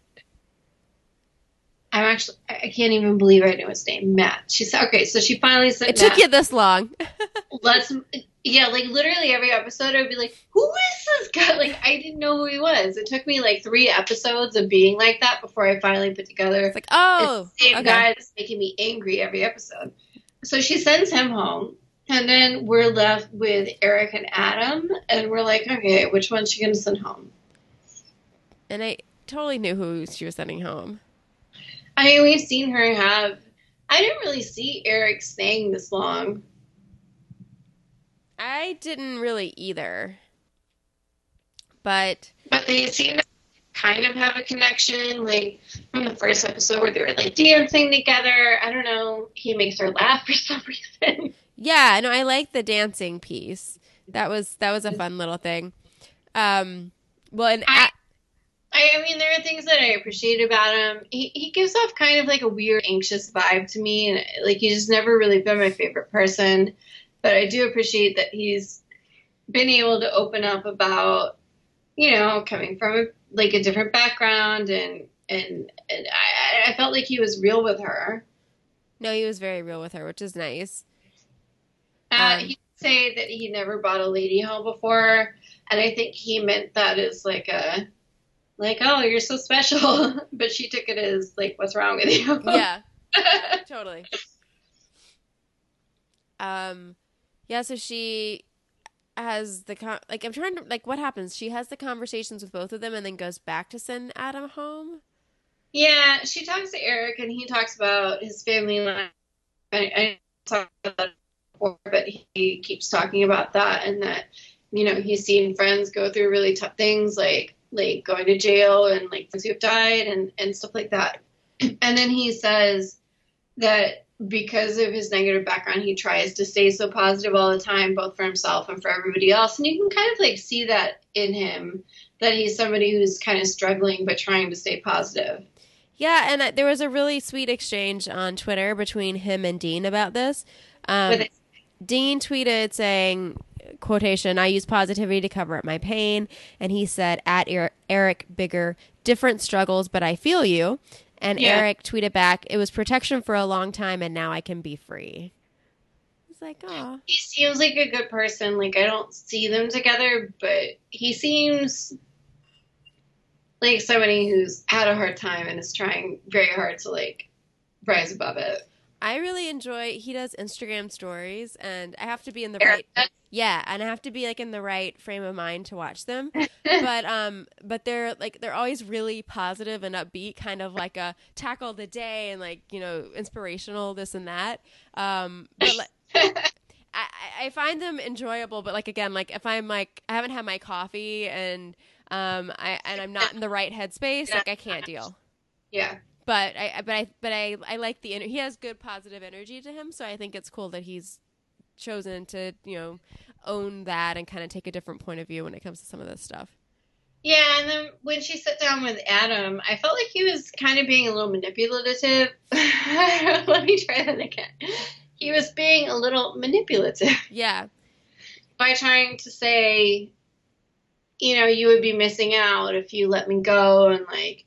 I'm actually I can't even believe I knew his name. Matt. She said okay, so she finally said It took you this long. let's yeah like literally every episode i'd be like who is this guy? Like i didn't know who he was. It took me like three episodes of being like that before i finally put together It's like, oh, it's the same okay. guy that's making me angry every episode. So she sends him home and then we're left with eric and adam and we're like okay which one's she gonna send home? And I totally knew who she was sending home. i mean we've seen her have i didn't really see eric staying this long I didn't really either. But but they seem to kind of have a connection, like from the first episode where they were like dancing together. I don't know. He makes her laugh for some reason. yeah, no, I like the dancing piece. That was that was a fun little thing. Um, well, and I- I, I, I mean, there are things that I appreciate about him. He he gives off kind of like a weird, anxious vibe to me, and like he's just never really been my favorite person. But I do appreciate that he's been able to open up about, you know, coming from like a different background, and and, and I, I felt like he was real with her. no, he was very real with her, which is nice. Uh, Um, he did say that he never bought a lady home before, and I think he meant that as like a, like, oh, you're so special. but she took it as like, what's wrong with you? Yeah, yeah, totally. Um, yeah. So she has the con- like I'm trying to like what happens. She has the conversations with both of them, and then goes back to send Adam home. yeah, she talks to Eric, and he talks about his family life. I, I talked about that before, but he keeps talking about that, and that you know he's seen friends go through really tough things, like like going to jail and like friends who've died and and stuff like that. And then he says that because of his negative background, he tries to stay so positive all the time, both for himself and for everybody else. And you can kind of like see that in him that he's somebody who's kind of struggling but trying to stay positive. Yeah, and uh, there was a really sweet exchange on Twitter between him and Dean about this. Um, it- Dean tweeted saying, quotation, I use positivity to cover up my pain. And he said, at Er- Eric Bigger, different struggles, but I feel you. And Yeah. Eric tweeted back, it was protection for a long time, and now I can be free. It's like, oh, He seems like a good person. Like I don't see them together, but he seems like somebody who's had a hard time and is trying very hard to like rise above it. I really enjoy. He does Instagram stories, and I have to be in the right. Yeah, and I have to be like in the right frame of mind to watch them. but um, but they're like they're always really positive and upbeat, kind of like a tackle the day and like you know inspirational this and that. Um, but like, I, I- I find them enjoyable, but like again, like if I'm like I haven't had my coffee and um I and I'm not in the right headspace, like I can't deal. yeah. But I but I but I I like the he has good positive energy to him, so I think it's cool that he's chosen to you know own that and kind of take a different point of view when it comes to some of this stuff. Yeah, and then when she sat down with Adam, I felt like he was kind of being a little manipulative. Let me try that again. He was being a little manipulative Yeah, by trying to say, you know, you would be missing out if you let me go, and like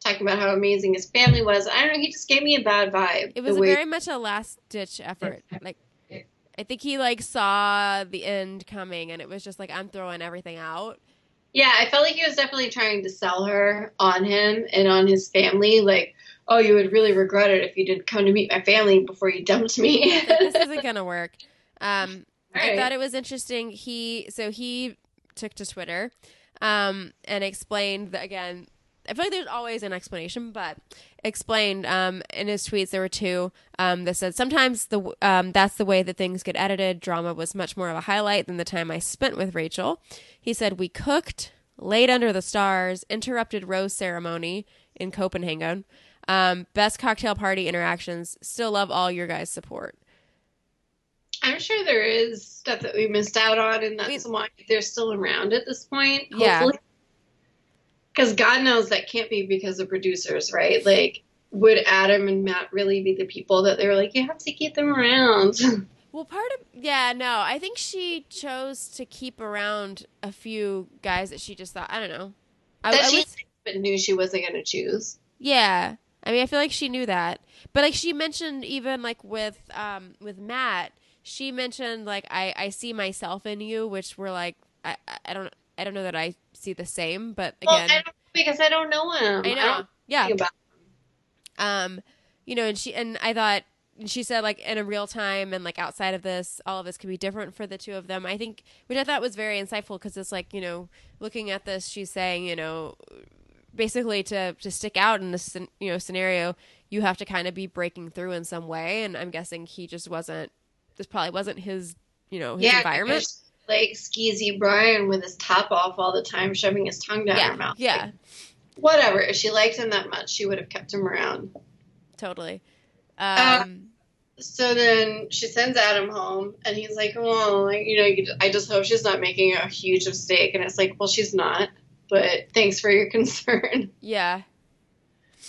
talking about how amazing his family was. I don't know. He just gave me a bad vibe. it was way- very much a last ditch effort. Like I think he like saw the end coming, and it was just like I'm throwing everything out. Yeah, I felt like he was definitely trying to sell her on him and on his family. Like, oh, you would really regret it if you didn't come to meet my family before you dumped me. this isn't gonna work. Um, All I thought it was interesting. He so he took to Twitter um, and explained that again. I feel like there's always an explanation, but explained um, in his tweets there were two um, that said sometimes the um, that's the way that things get edited. Drama was much more of a highlight than the time I spent with Rachel. He said we cooked, laid under the stars, interrupted rose ceremony in Copenhagen. Um, best cocktail party interactions. Still love all your guys' support. I'm sure there is stuff that we missed out on, and that's why they're still around at this point. Yeah. Because God knows that can't be because of producers, right? Like, would Adam and Matt really be the people that they were like, you have to keep them around? Well, part of yeah, no, I think she chose to keep around a few guys that she just thought I don't know. I, that I she was- but knew she wasn't going to choose. yeah, I mean, I feel like she knew that, but like she mentioned, even like with um with Matt, she mentioned like I I see myself in you, which we're like I- I don't I don't know that I see the same, but Well, again, I don't, because I don't know him. I know, don't yeah, um you know and she and i thought and she said like in a real time and like outside of this all of this could be different for the two of them. I think which i thought was very insightful because it's like you know looking at this she's saying you know basically to to stick out in this you know scenario you have to kind of be breaking through in some way. And i'm guessing he just wasn't this probably wasn't his you know his yeah, environment Like skeezy Bryan with his top off all the time, shoving his tongue down her mouth. yeah Like, whatever. If she liked him that much, she would have kept him around. totally Uh, um So then she sends Adam home, and he's like, "Well, like, you know, you- I just hope she's not making a huge mistake." And it's like, "Well, she's not." But thanks for your concern. yeah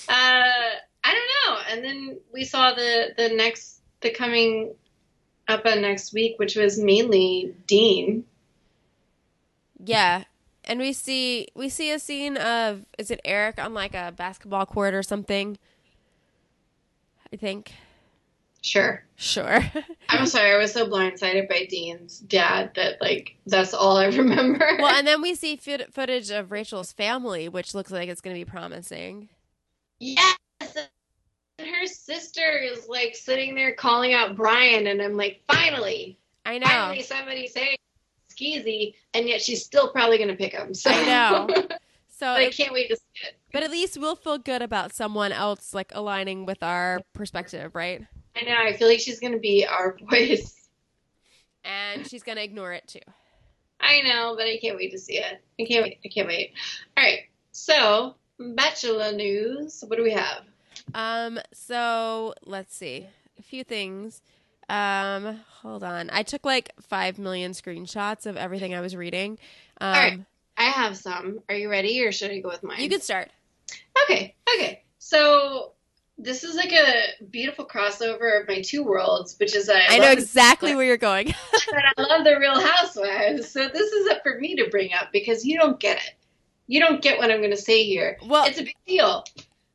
Uh, I don't know. And then we saw the the next the coming up on next week, which was mainly Dean. Yeah. And we see we see a scene of is it Eric on like a basketball court or something? I think. Sure. Sure. I'm sorry, I was so blindsided by Dean's dad that like that's all I remember. well, and then we see foot- footage of Rachel's family, which looks like it's going to be promising. yes. Sister is like sitting there calling out Bryan, and I'm like, finally, I know. finally somebody saying skeezy, and yet she's still probably gonna pick him. So I know. So, I can't wait to see it. but at least we'll feel good about someone else like aligning with our perspective, right? I know. I feel like she's gonna be our voice. And she's going to ignore it too. I know, but I can't wait to see it. I can't wait. I can't wait. All right. So, Bachelor news. What do we have? Um, so let's see. A few things. Um, hold on. I took like five million screenshots of everything I was reading. Um, right. I have some. Are you ready, or should I go with mine? you could start. Okay. Okay. So this is like a beautiful crossover of my two worlds, which is that I know exactly where you're going. that I love the Real Housewives. So this is up for me to bring up because you don't get it. You don't get what I'm going to say here. well, It's a big deal.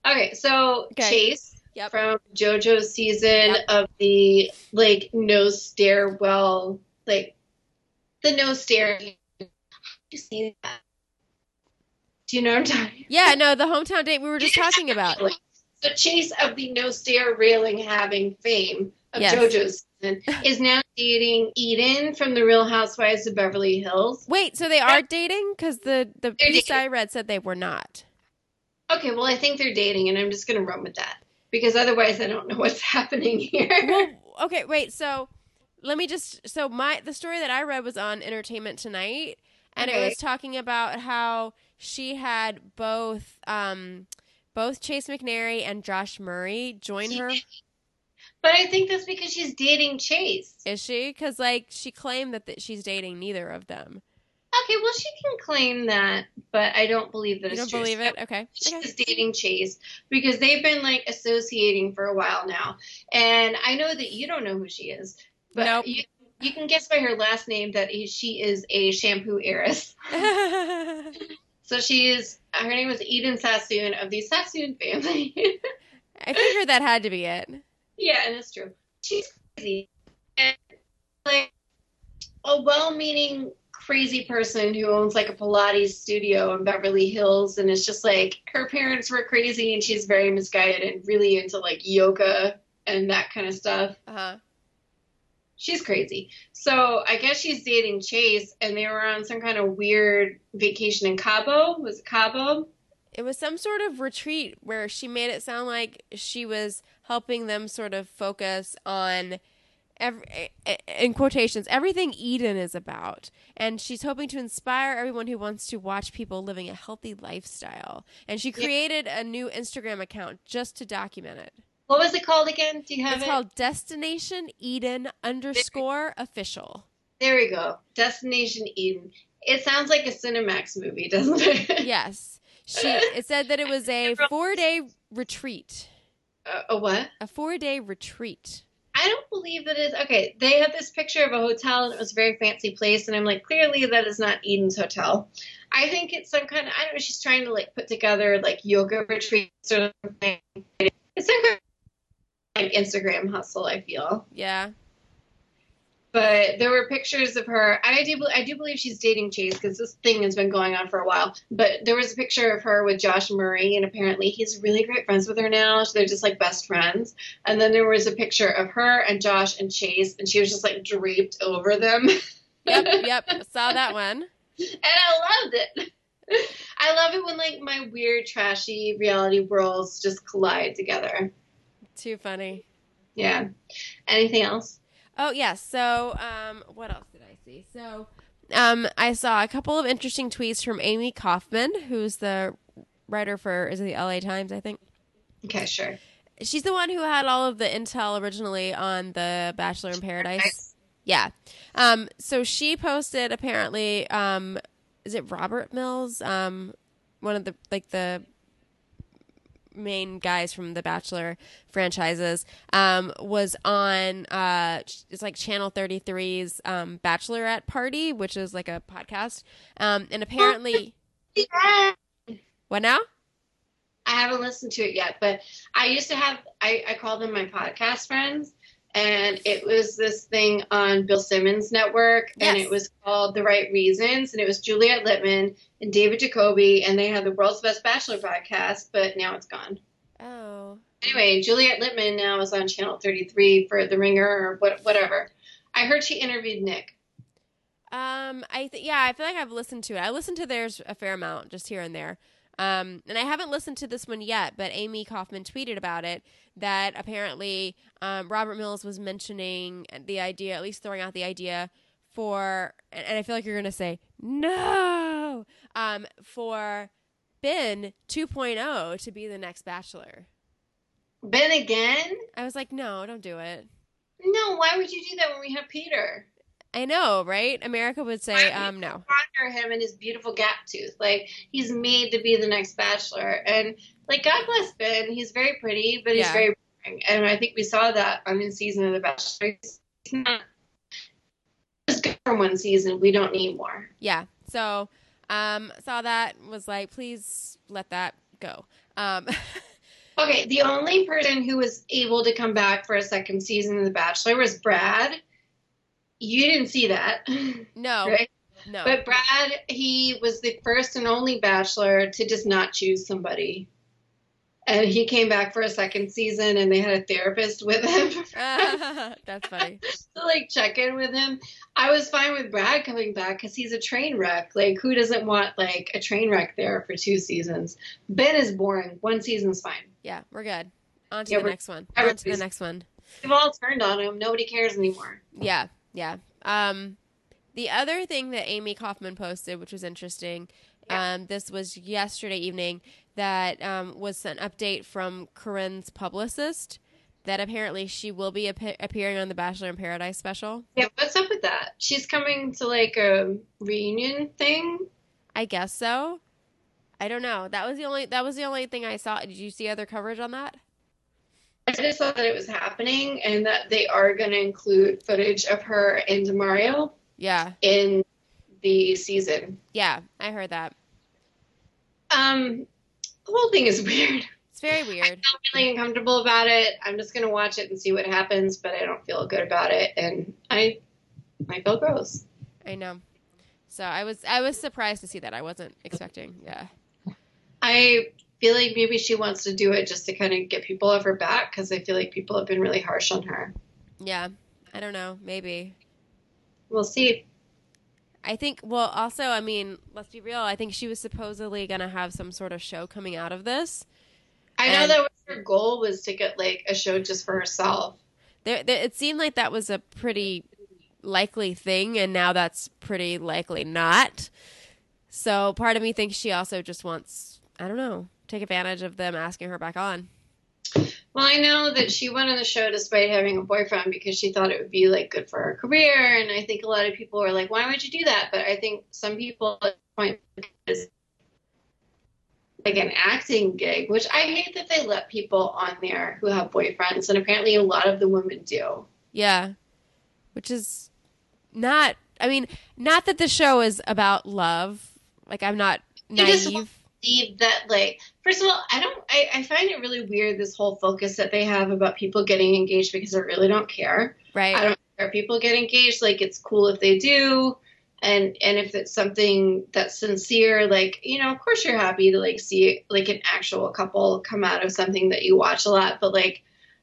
Okay, so Okay. Chase Yep. from JoJo's season Yep. of the like no stairwell, like the no stair. You see that? Do you know what I'm talking? yeah, no, the hometown date we were just talking about. So Chase of the no stair railing having fame of Yes. JoJo's season is now dating Eden from the Real Housewives of Beverly Hills. Wait, so they are dating? Because the the They're piece dating. I read said they were not. Okay, well I think they're dating, and I'm just gonna run with that because otherwise I don't know what's happening here. Well, okay, wait. So let me just. So my the story that I read was on Entertainment Tonight, and it was talking about how she had both um both Chase McNary and Josh Murray join her. But I think that's because she's dating Chase. Is she? Because like she claimed that, that she's dating neither of them. Okay, well she can claim that, but I don't believe that You it's don't true. believe it? Okay. She's Okay. dating Chase because they've been like associating for a while now, and I know that you don't know who she is, but Nope. you you can guess by her last name that she is a shampoo heiress. So she is her name was Eden Sassoon of the Sassoon family. I figured that had to be it. yeah, and it's true. She's crazy. And, like a well-meaning crazy person who owns like a Pilates studio in Beverly Hills, and it's just like her parents were crazy, and she's very misguided and really into like yoga and that kind of stuff. Uh huh. She's crazy. So I guess she's dating Chase, and they were on some kind of weird vacation in Cabo. Was it Cabo? It was some sort of retreat where she made it sound like she was helping them sort of focus on every, eh, eh, in quotations everything Eden is about and she's hoping to inspire everyone who wants to watch people living a healthy lifestyle and she created a new Instagram account just to document it. What was it called again? Do you have It's it? called Destination Eden underscore official. there we go. Destination Eden. It sounds like a Cinemax movie, doesn't it? Yes. She it said that it was a 4-day retreat. a, a what? A 4-day retreat. I don't believe that is okay. They had this picture of a hotel and it was a very fancy place, and I'm like, clearly that is not Eden's hotel. I think it's some kind of I don't know. She's trying to like put together like yoga retreat sort of thing. It's some kind of like Instagram hustle. I feel, Yeah. But there were pictures of her. I do I do believe she's dating Chase because this thing has been going on for a while. But there was a picture of her with Josh Murray, and apparently he's really great friends with her now. So they're just like best friends. And then there was a picture of her and Josh and Chase, and she was just like draped over them. Yep, yep. Saw that one. and I loved it. I love it when like my weird, trashy reality worlds just collide together. Too funny. Yeah. Anything else? Oh yes. So, um, what else did I see? So, um, I saw a couple of interesting tweets from Amy Kaufman, who's the writer for is it the LA Times, I think. Okay, sure. She's the one who had all of the intel originally on the Bachelor in Paradise. Yeah. Um, so she posted apparently, um, is it Robert Mills? Um, one of the like the main guys from the Bachelor franchises, um, was on uh it's like Channel 33's um Bachelorette Party, which is like a podcast. Um, and apparently Yeah. what now? I haven't listened to it yet, but I used to have I, I call them my podcast friends. And it was this thing on Bill Simmons' network, and it was called The Right Reasons, and it was Juliet Litman and David Jacoby, and they had the World's Best Bachelor podcast, but now it's gone. Oh. Anyway, Juliet Litman now is on Channel 33 for The Ringer or what, whatever. I heard she interviewed Nick. Um, I th- yeah, I feel like I've listened to it. I listened to theirs a fair amount, just here and there. Um, and I haven't listened to this one yet, but Amy Kaufman tweeted about it that apparently um, Robert Mills was mentioning the idea, at least throwing out the idea for, and, and I feel like you're gonna say no, um, for Ben 2.0 to be the next Bachelor. Ben again? I was like, no, don't do it. No, why would you do that when we have Peter? I know, right? America would say, um, no. Honor him and his beautiful gap tooth. Like he's made to be the next Bachelor, and like God bless Ben. He's very pretty, but he's Yeah. very boring. And I think we saw that on this season of The Bachelor. He's not just good for one season. We don't need more. Yeah. So, um, saw that was like, please let that go. Um, Okay, the only person who was able to come back for a second season of The Bachelor was Brad. You didn't see that, no, right? no. But Brad, he was the first and only Bachelor to just not choose somebody. And he came back for a second season, and they had a therapist with him That's funny. to like check in with him. I was fine with Brad coming back because he's a train wreck. Like, who doesn't want like a train wreck there for two seasons? Ben is boring. One season's fine. Yeah, we're good. On to Yeah, the next one. On to the next one. We've all turned on him. Nobody cares anymore. Yeah, yeah. Um, the other thing that Amy Kaufman posted, which was interesting, Yeah. um, this was yesterday evening, that um, was an update from Corinne's publicist that apparently she will be ap- appearing on the Bachelor in Paradise special. Yeah, what's up with that? She's coming to like a reunion thing. I guess so. I don't know. That was the only that was the only thing I saw. Did you see other coverage on that? I just saw that it was happening and that they are going to include footage of her and Mario Yeah. in the season. Yeah, I heard that. Um, the whole thing is weird. It's very weird. I feel really uncomfortable about it. I'm just going to watch it and see what happens, but I don't feel good about it, and I I feel gross. I know. So I was I was surprised to see that. I wasn't expecting. Yeah. I feel like maybe she wants to do it just to kind of get people off her back because I feel like people have been really harsh on her. Yeah. I don't know. Maybe. We'll see. I think. Well, also, I mean, let's be real. I think she was supposedly gonna have some sort of show coming out of this. I know that was her goal was to get like a show just for herself. There, there, it seemed like that was a pretty likely thing, and now that's pretty likely not. So part of me thinks she also just wants, I don't know, take advantage of them asking her back on. Well, I know that she went on the show despite having a boyfriend because she thought it would be like good for her career, and I think a lot of people were like, "Why would you do that?" But I think some people at this point is like an acting gig, which I hate that they let people on there who have boyfriends, and apparently a lot of the women do. Yeah, which is not. I mean, not that the show is about love. Like I'm not naive. Believe that like first of all i don't I, I find it really weird this whole focus that they have about people getting engaged because i really don't care. Right. i don't care if people get engaged like it's cool if they do. And and if it's something that's sincere like you know of course you're happy to like see like an actual couple come out of something that you watch a lot. But like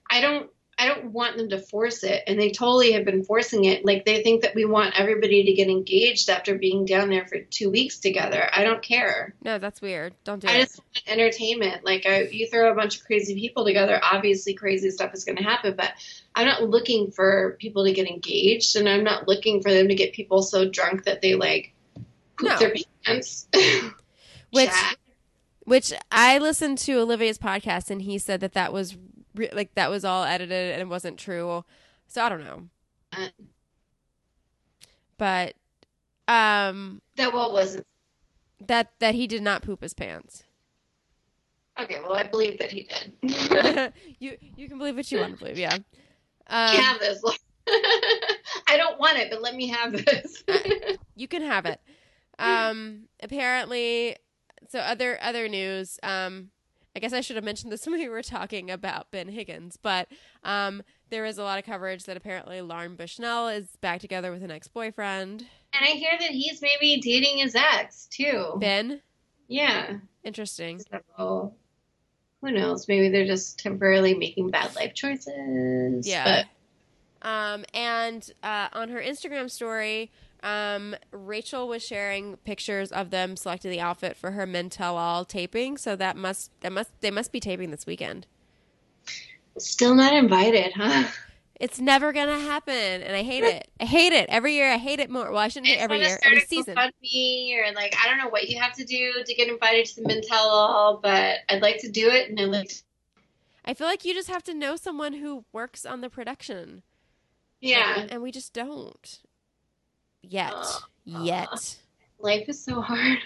i don't i don't want them to force it and they totally have been forcing it like they think that we want everybody to get engaged after being down there for two weeks together i don't care no, that's weird. Don't do I it. just want entertainment. Like I, you throw a bunch of crazy people together, obviously crazy stuff is going to happen. But I'm not looking for people to get engaged, and I'm not looking for them to get people so drunk that they like poop No. their pants. Which- Which I listened to Olivia's podcast, and he said that that was re- like that was all edited and it wasn't true. So I don't know, Uh, but um, that well wasn't that that he did not poop his pants. okay. Well, I believe that he did. you you can believe what you want to believe, yeah. Um, have this. I don't want it, but let me have this. you can have it. Um, apparently, so other other news. Um, I guess I should have mentioned this when we were talking about Ben Higgins, but um, there is a lot of coverage that apparently Lauren Bushnell is back together with an ex boyfriend. and I hear that he's maybe dating his ex too. Ben, Yeah. interesting. So who knows? Maybe they're just temporarily making bad life choices. Yeah. Um, and uh, on her Instagram story, um, Rachel was sharing pictures of them selecting the outfit for her Men Tell All taping. So that must that must they must be taping this weekend. Still not invited, huh? It's never gonna happen, and I hate it. I hate it every year. I hate it more. Well, I shouldn't I hate every year, every season. GoFundMe or like I don't know what you have to do to get invited to the Men All, but I'd like to do it, and I'd like to. I feel like you just have to know someone who works on the production. Yeah, and, and we just don't yet. Ugh. Yet. life is so hard.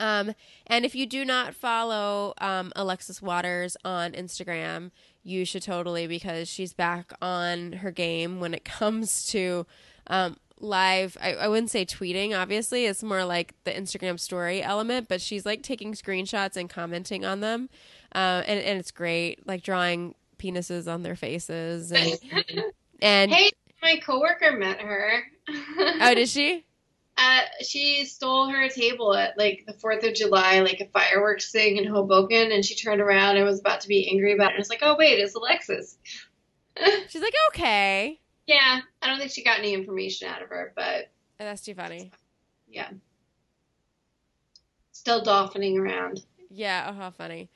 Um, and if you do not follow um, Alexis Waters on Instagram, you should totally because she's back on her game when it comes to um, live. I, I wouldn't say tweeting, obviously. It's more like the Instagram story element, but she's like taking screenshots and commenting on them. Uh, and, and it's great, like drawing penises on their faces. And, and hey, my coworker met her. oh, did she? Uh, she stole her table at like the Fourth of July, like a fireworks thing in Hoboken, and she turned around and was about to be angry about it. And it's like, oh wait, it's Alexis. She's like, okay. Yeah, I don't think she got any information out of her, but Oh, that's too funny. yeah, still dolphining around. Yeah, oh how funny.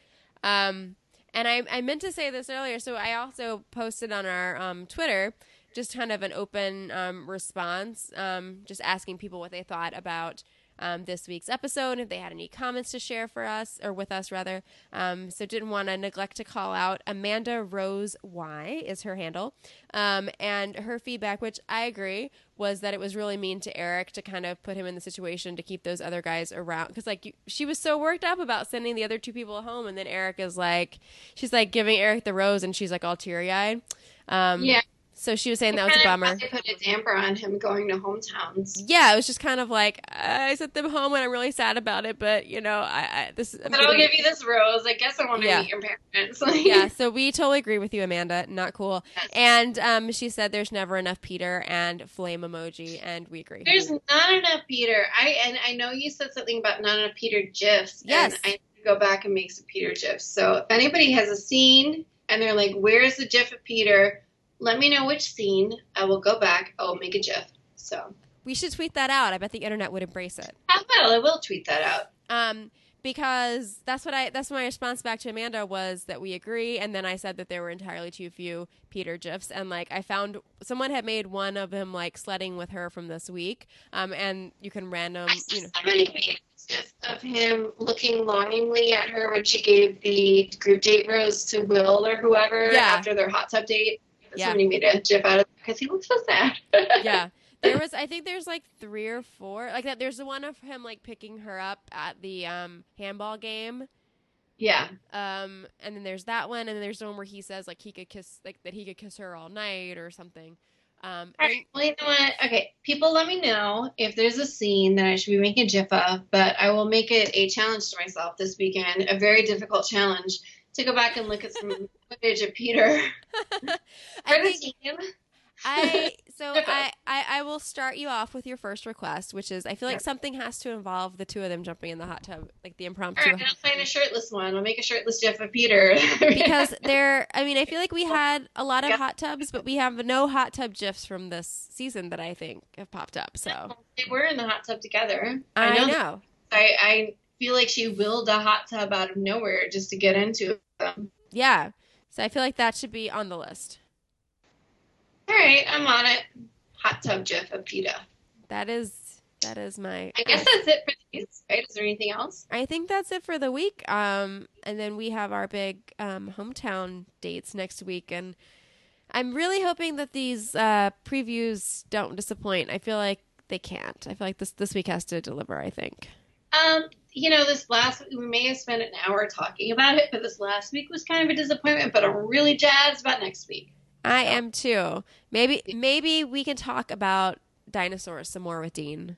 Um and I I meant to say this earlier, so I also posted on our um Twitter just kind of an open um response, um just asking people what they thought about um, this week's episode, if they had any comments to share for us or with us rather. Um, so didn't want to neglect to call out Amanda Rose Y is her handle, um, and her feedback, which I agree, was that it was really mean to Eric to kind of put him in the situation to keep those other guys around because like she was so worked up about sending the other two people home, and then Eric is like, she's like giving Eric the rose, and she's like all teary eyed. Um, Yeah. So she was saying that was a bummer. They put a damper on him going to hometowns. Yeah, it was just kind of like I sent them home and I'm really sad about it, but you know, I, I this. I'm but I'll give you this rose. I guess I want to Yeah. meet your parents. yeah, so we totally agree with you, Amanda. Not cool. And um, she said there's never enough Peter and flame emoji, and we agree. There's not enough Peter. I and I know you said something about not enough Peter gifs. Yes. And I need to go back and make some Peter gifs. So if anybody has a scene and they're like, "Where's the gif of Peter?" Let me know which scene. I will go back. I will make a gif. So we should tweet that out. I bet the internet would embrace it. I will. I will tweet that out. Um, because that's what I that's my response back to Amanda was that we agree, and then I said that there were entirely too few Peter gifs, and like I found someone had made one of him like sledding with her from this week, um, and you can random I you know saw so many videos of him looking longingly at her when she gave the group date rose to Will or whoever Yeah. after their hot tub date. Yeah. Somebody made a gif out of it because he looks so sad. yeah. There was, I think, there's like three or four like that. There's the one of him like picking her up at the um, handball game, yeah. um, and then there's that one, and then there's the one where he says like he could kiss like that he could kiss her all night or something. Um, All and- Well, you know what? Okay, people, let me know if there's a scene that I should be making a GIF of, but I will make it a challenge to myself this weekend, a very difficult challenge to go back and look at some footage of Peter I for the think. I so I, I I will start you off with your first request, which is I feel like something has to involve the two of them jumping in the hot tub, like the impromptu. right, I'll find a shirtless one. I'll make a shirtless GIF of Peter. because there, I mean, I feel like we had a lot of Yep. hot tubs, but we have no hot tub gifs from this season that I think have popped up. So they were in the hot tub together. I know. that. I, I feel like she willed a hot tub out of nowhere just to get into them. Yeah. So I feel like that should be on the list. All right, I'm on it. Hot tub GIF of Peter. That is that is my. I guess that's it for these. Right? Is there anything else? I think that's it for the week. Um, and then we have our big um, hometown dates next week, and I'm really hoping that these uh, previews don't disappoint. I feel like they can't. I feel like this this week has to deliver. I think. Um, you know, this last we may have spent an hour talking about it, but this last week was kind of a disappointment. But I'm really jazzed about next week. I am too. Maybe maybe we can talk about dinosaurs some more with Dean.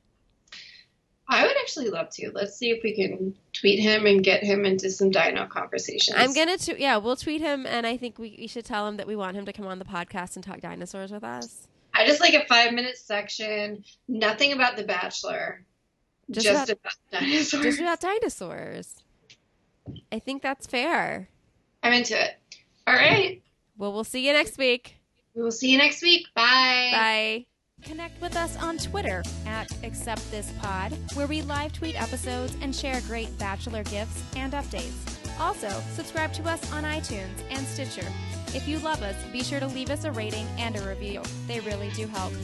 I would actually love to. Let's see if we can tweet him and get him into some dino conversations. I'm gonna t- yeah, we'll tweet him, and I think we, we should tell him that we want him to come on the podcast and talk dinosaurs with us. I just like a five minute section. Nothing about the Bachelor. Just Just, about- about, dinosaurs. Just about dinosaurs. I think that's fair. I'm into it. All right. Well, we'll see you next week. We will see you next week. Bye. Bye. Connect with us on Twitter at AcceptThisPod, where we live tweet episodes and share great Bachelor gifts and updates. Also, subscribe to us on iTunes and Stitcher. If you love us, be sure to leave us a rating and a review. They really do help.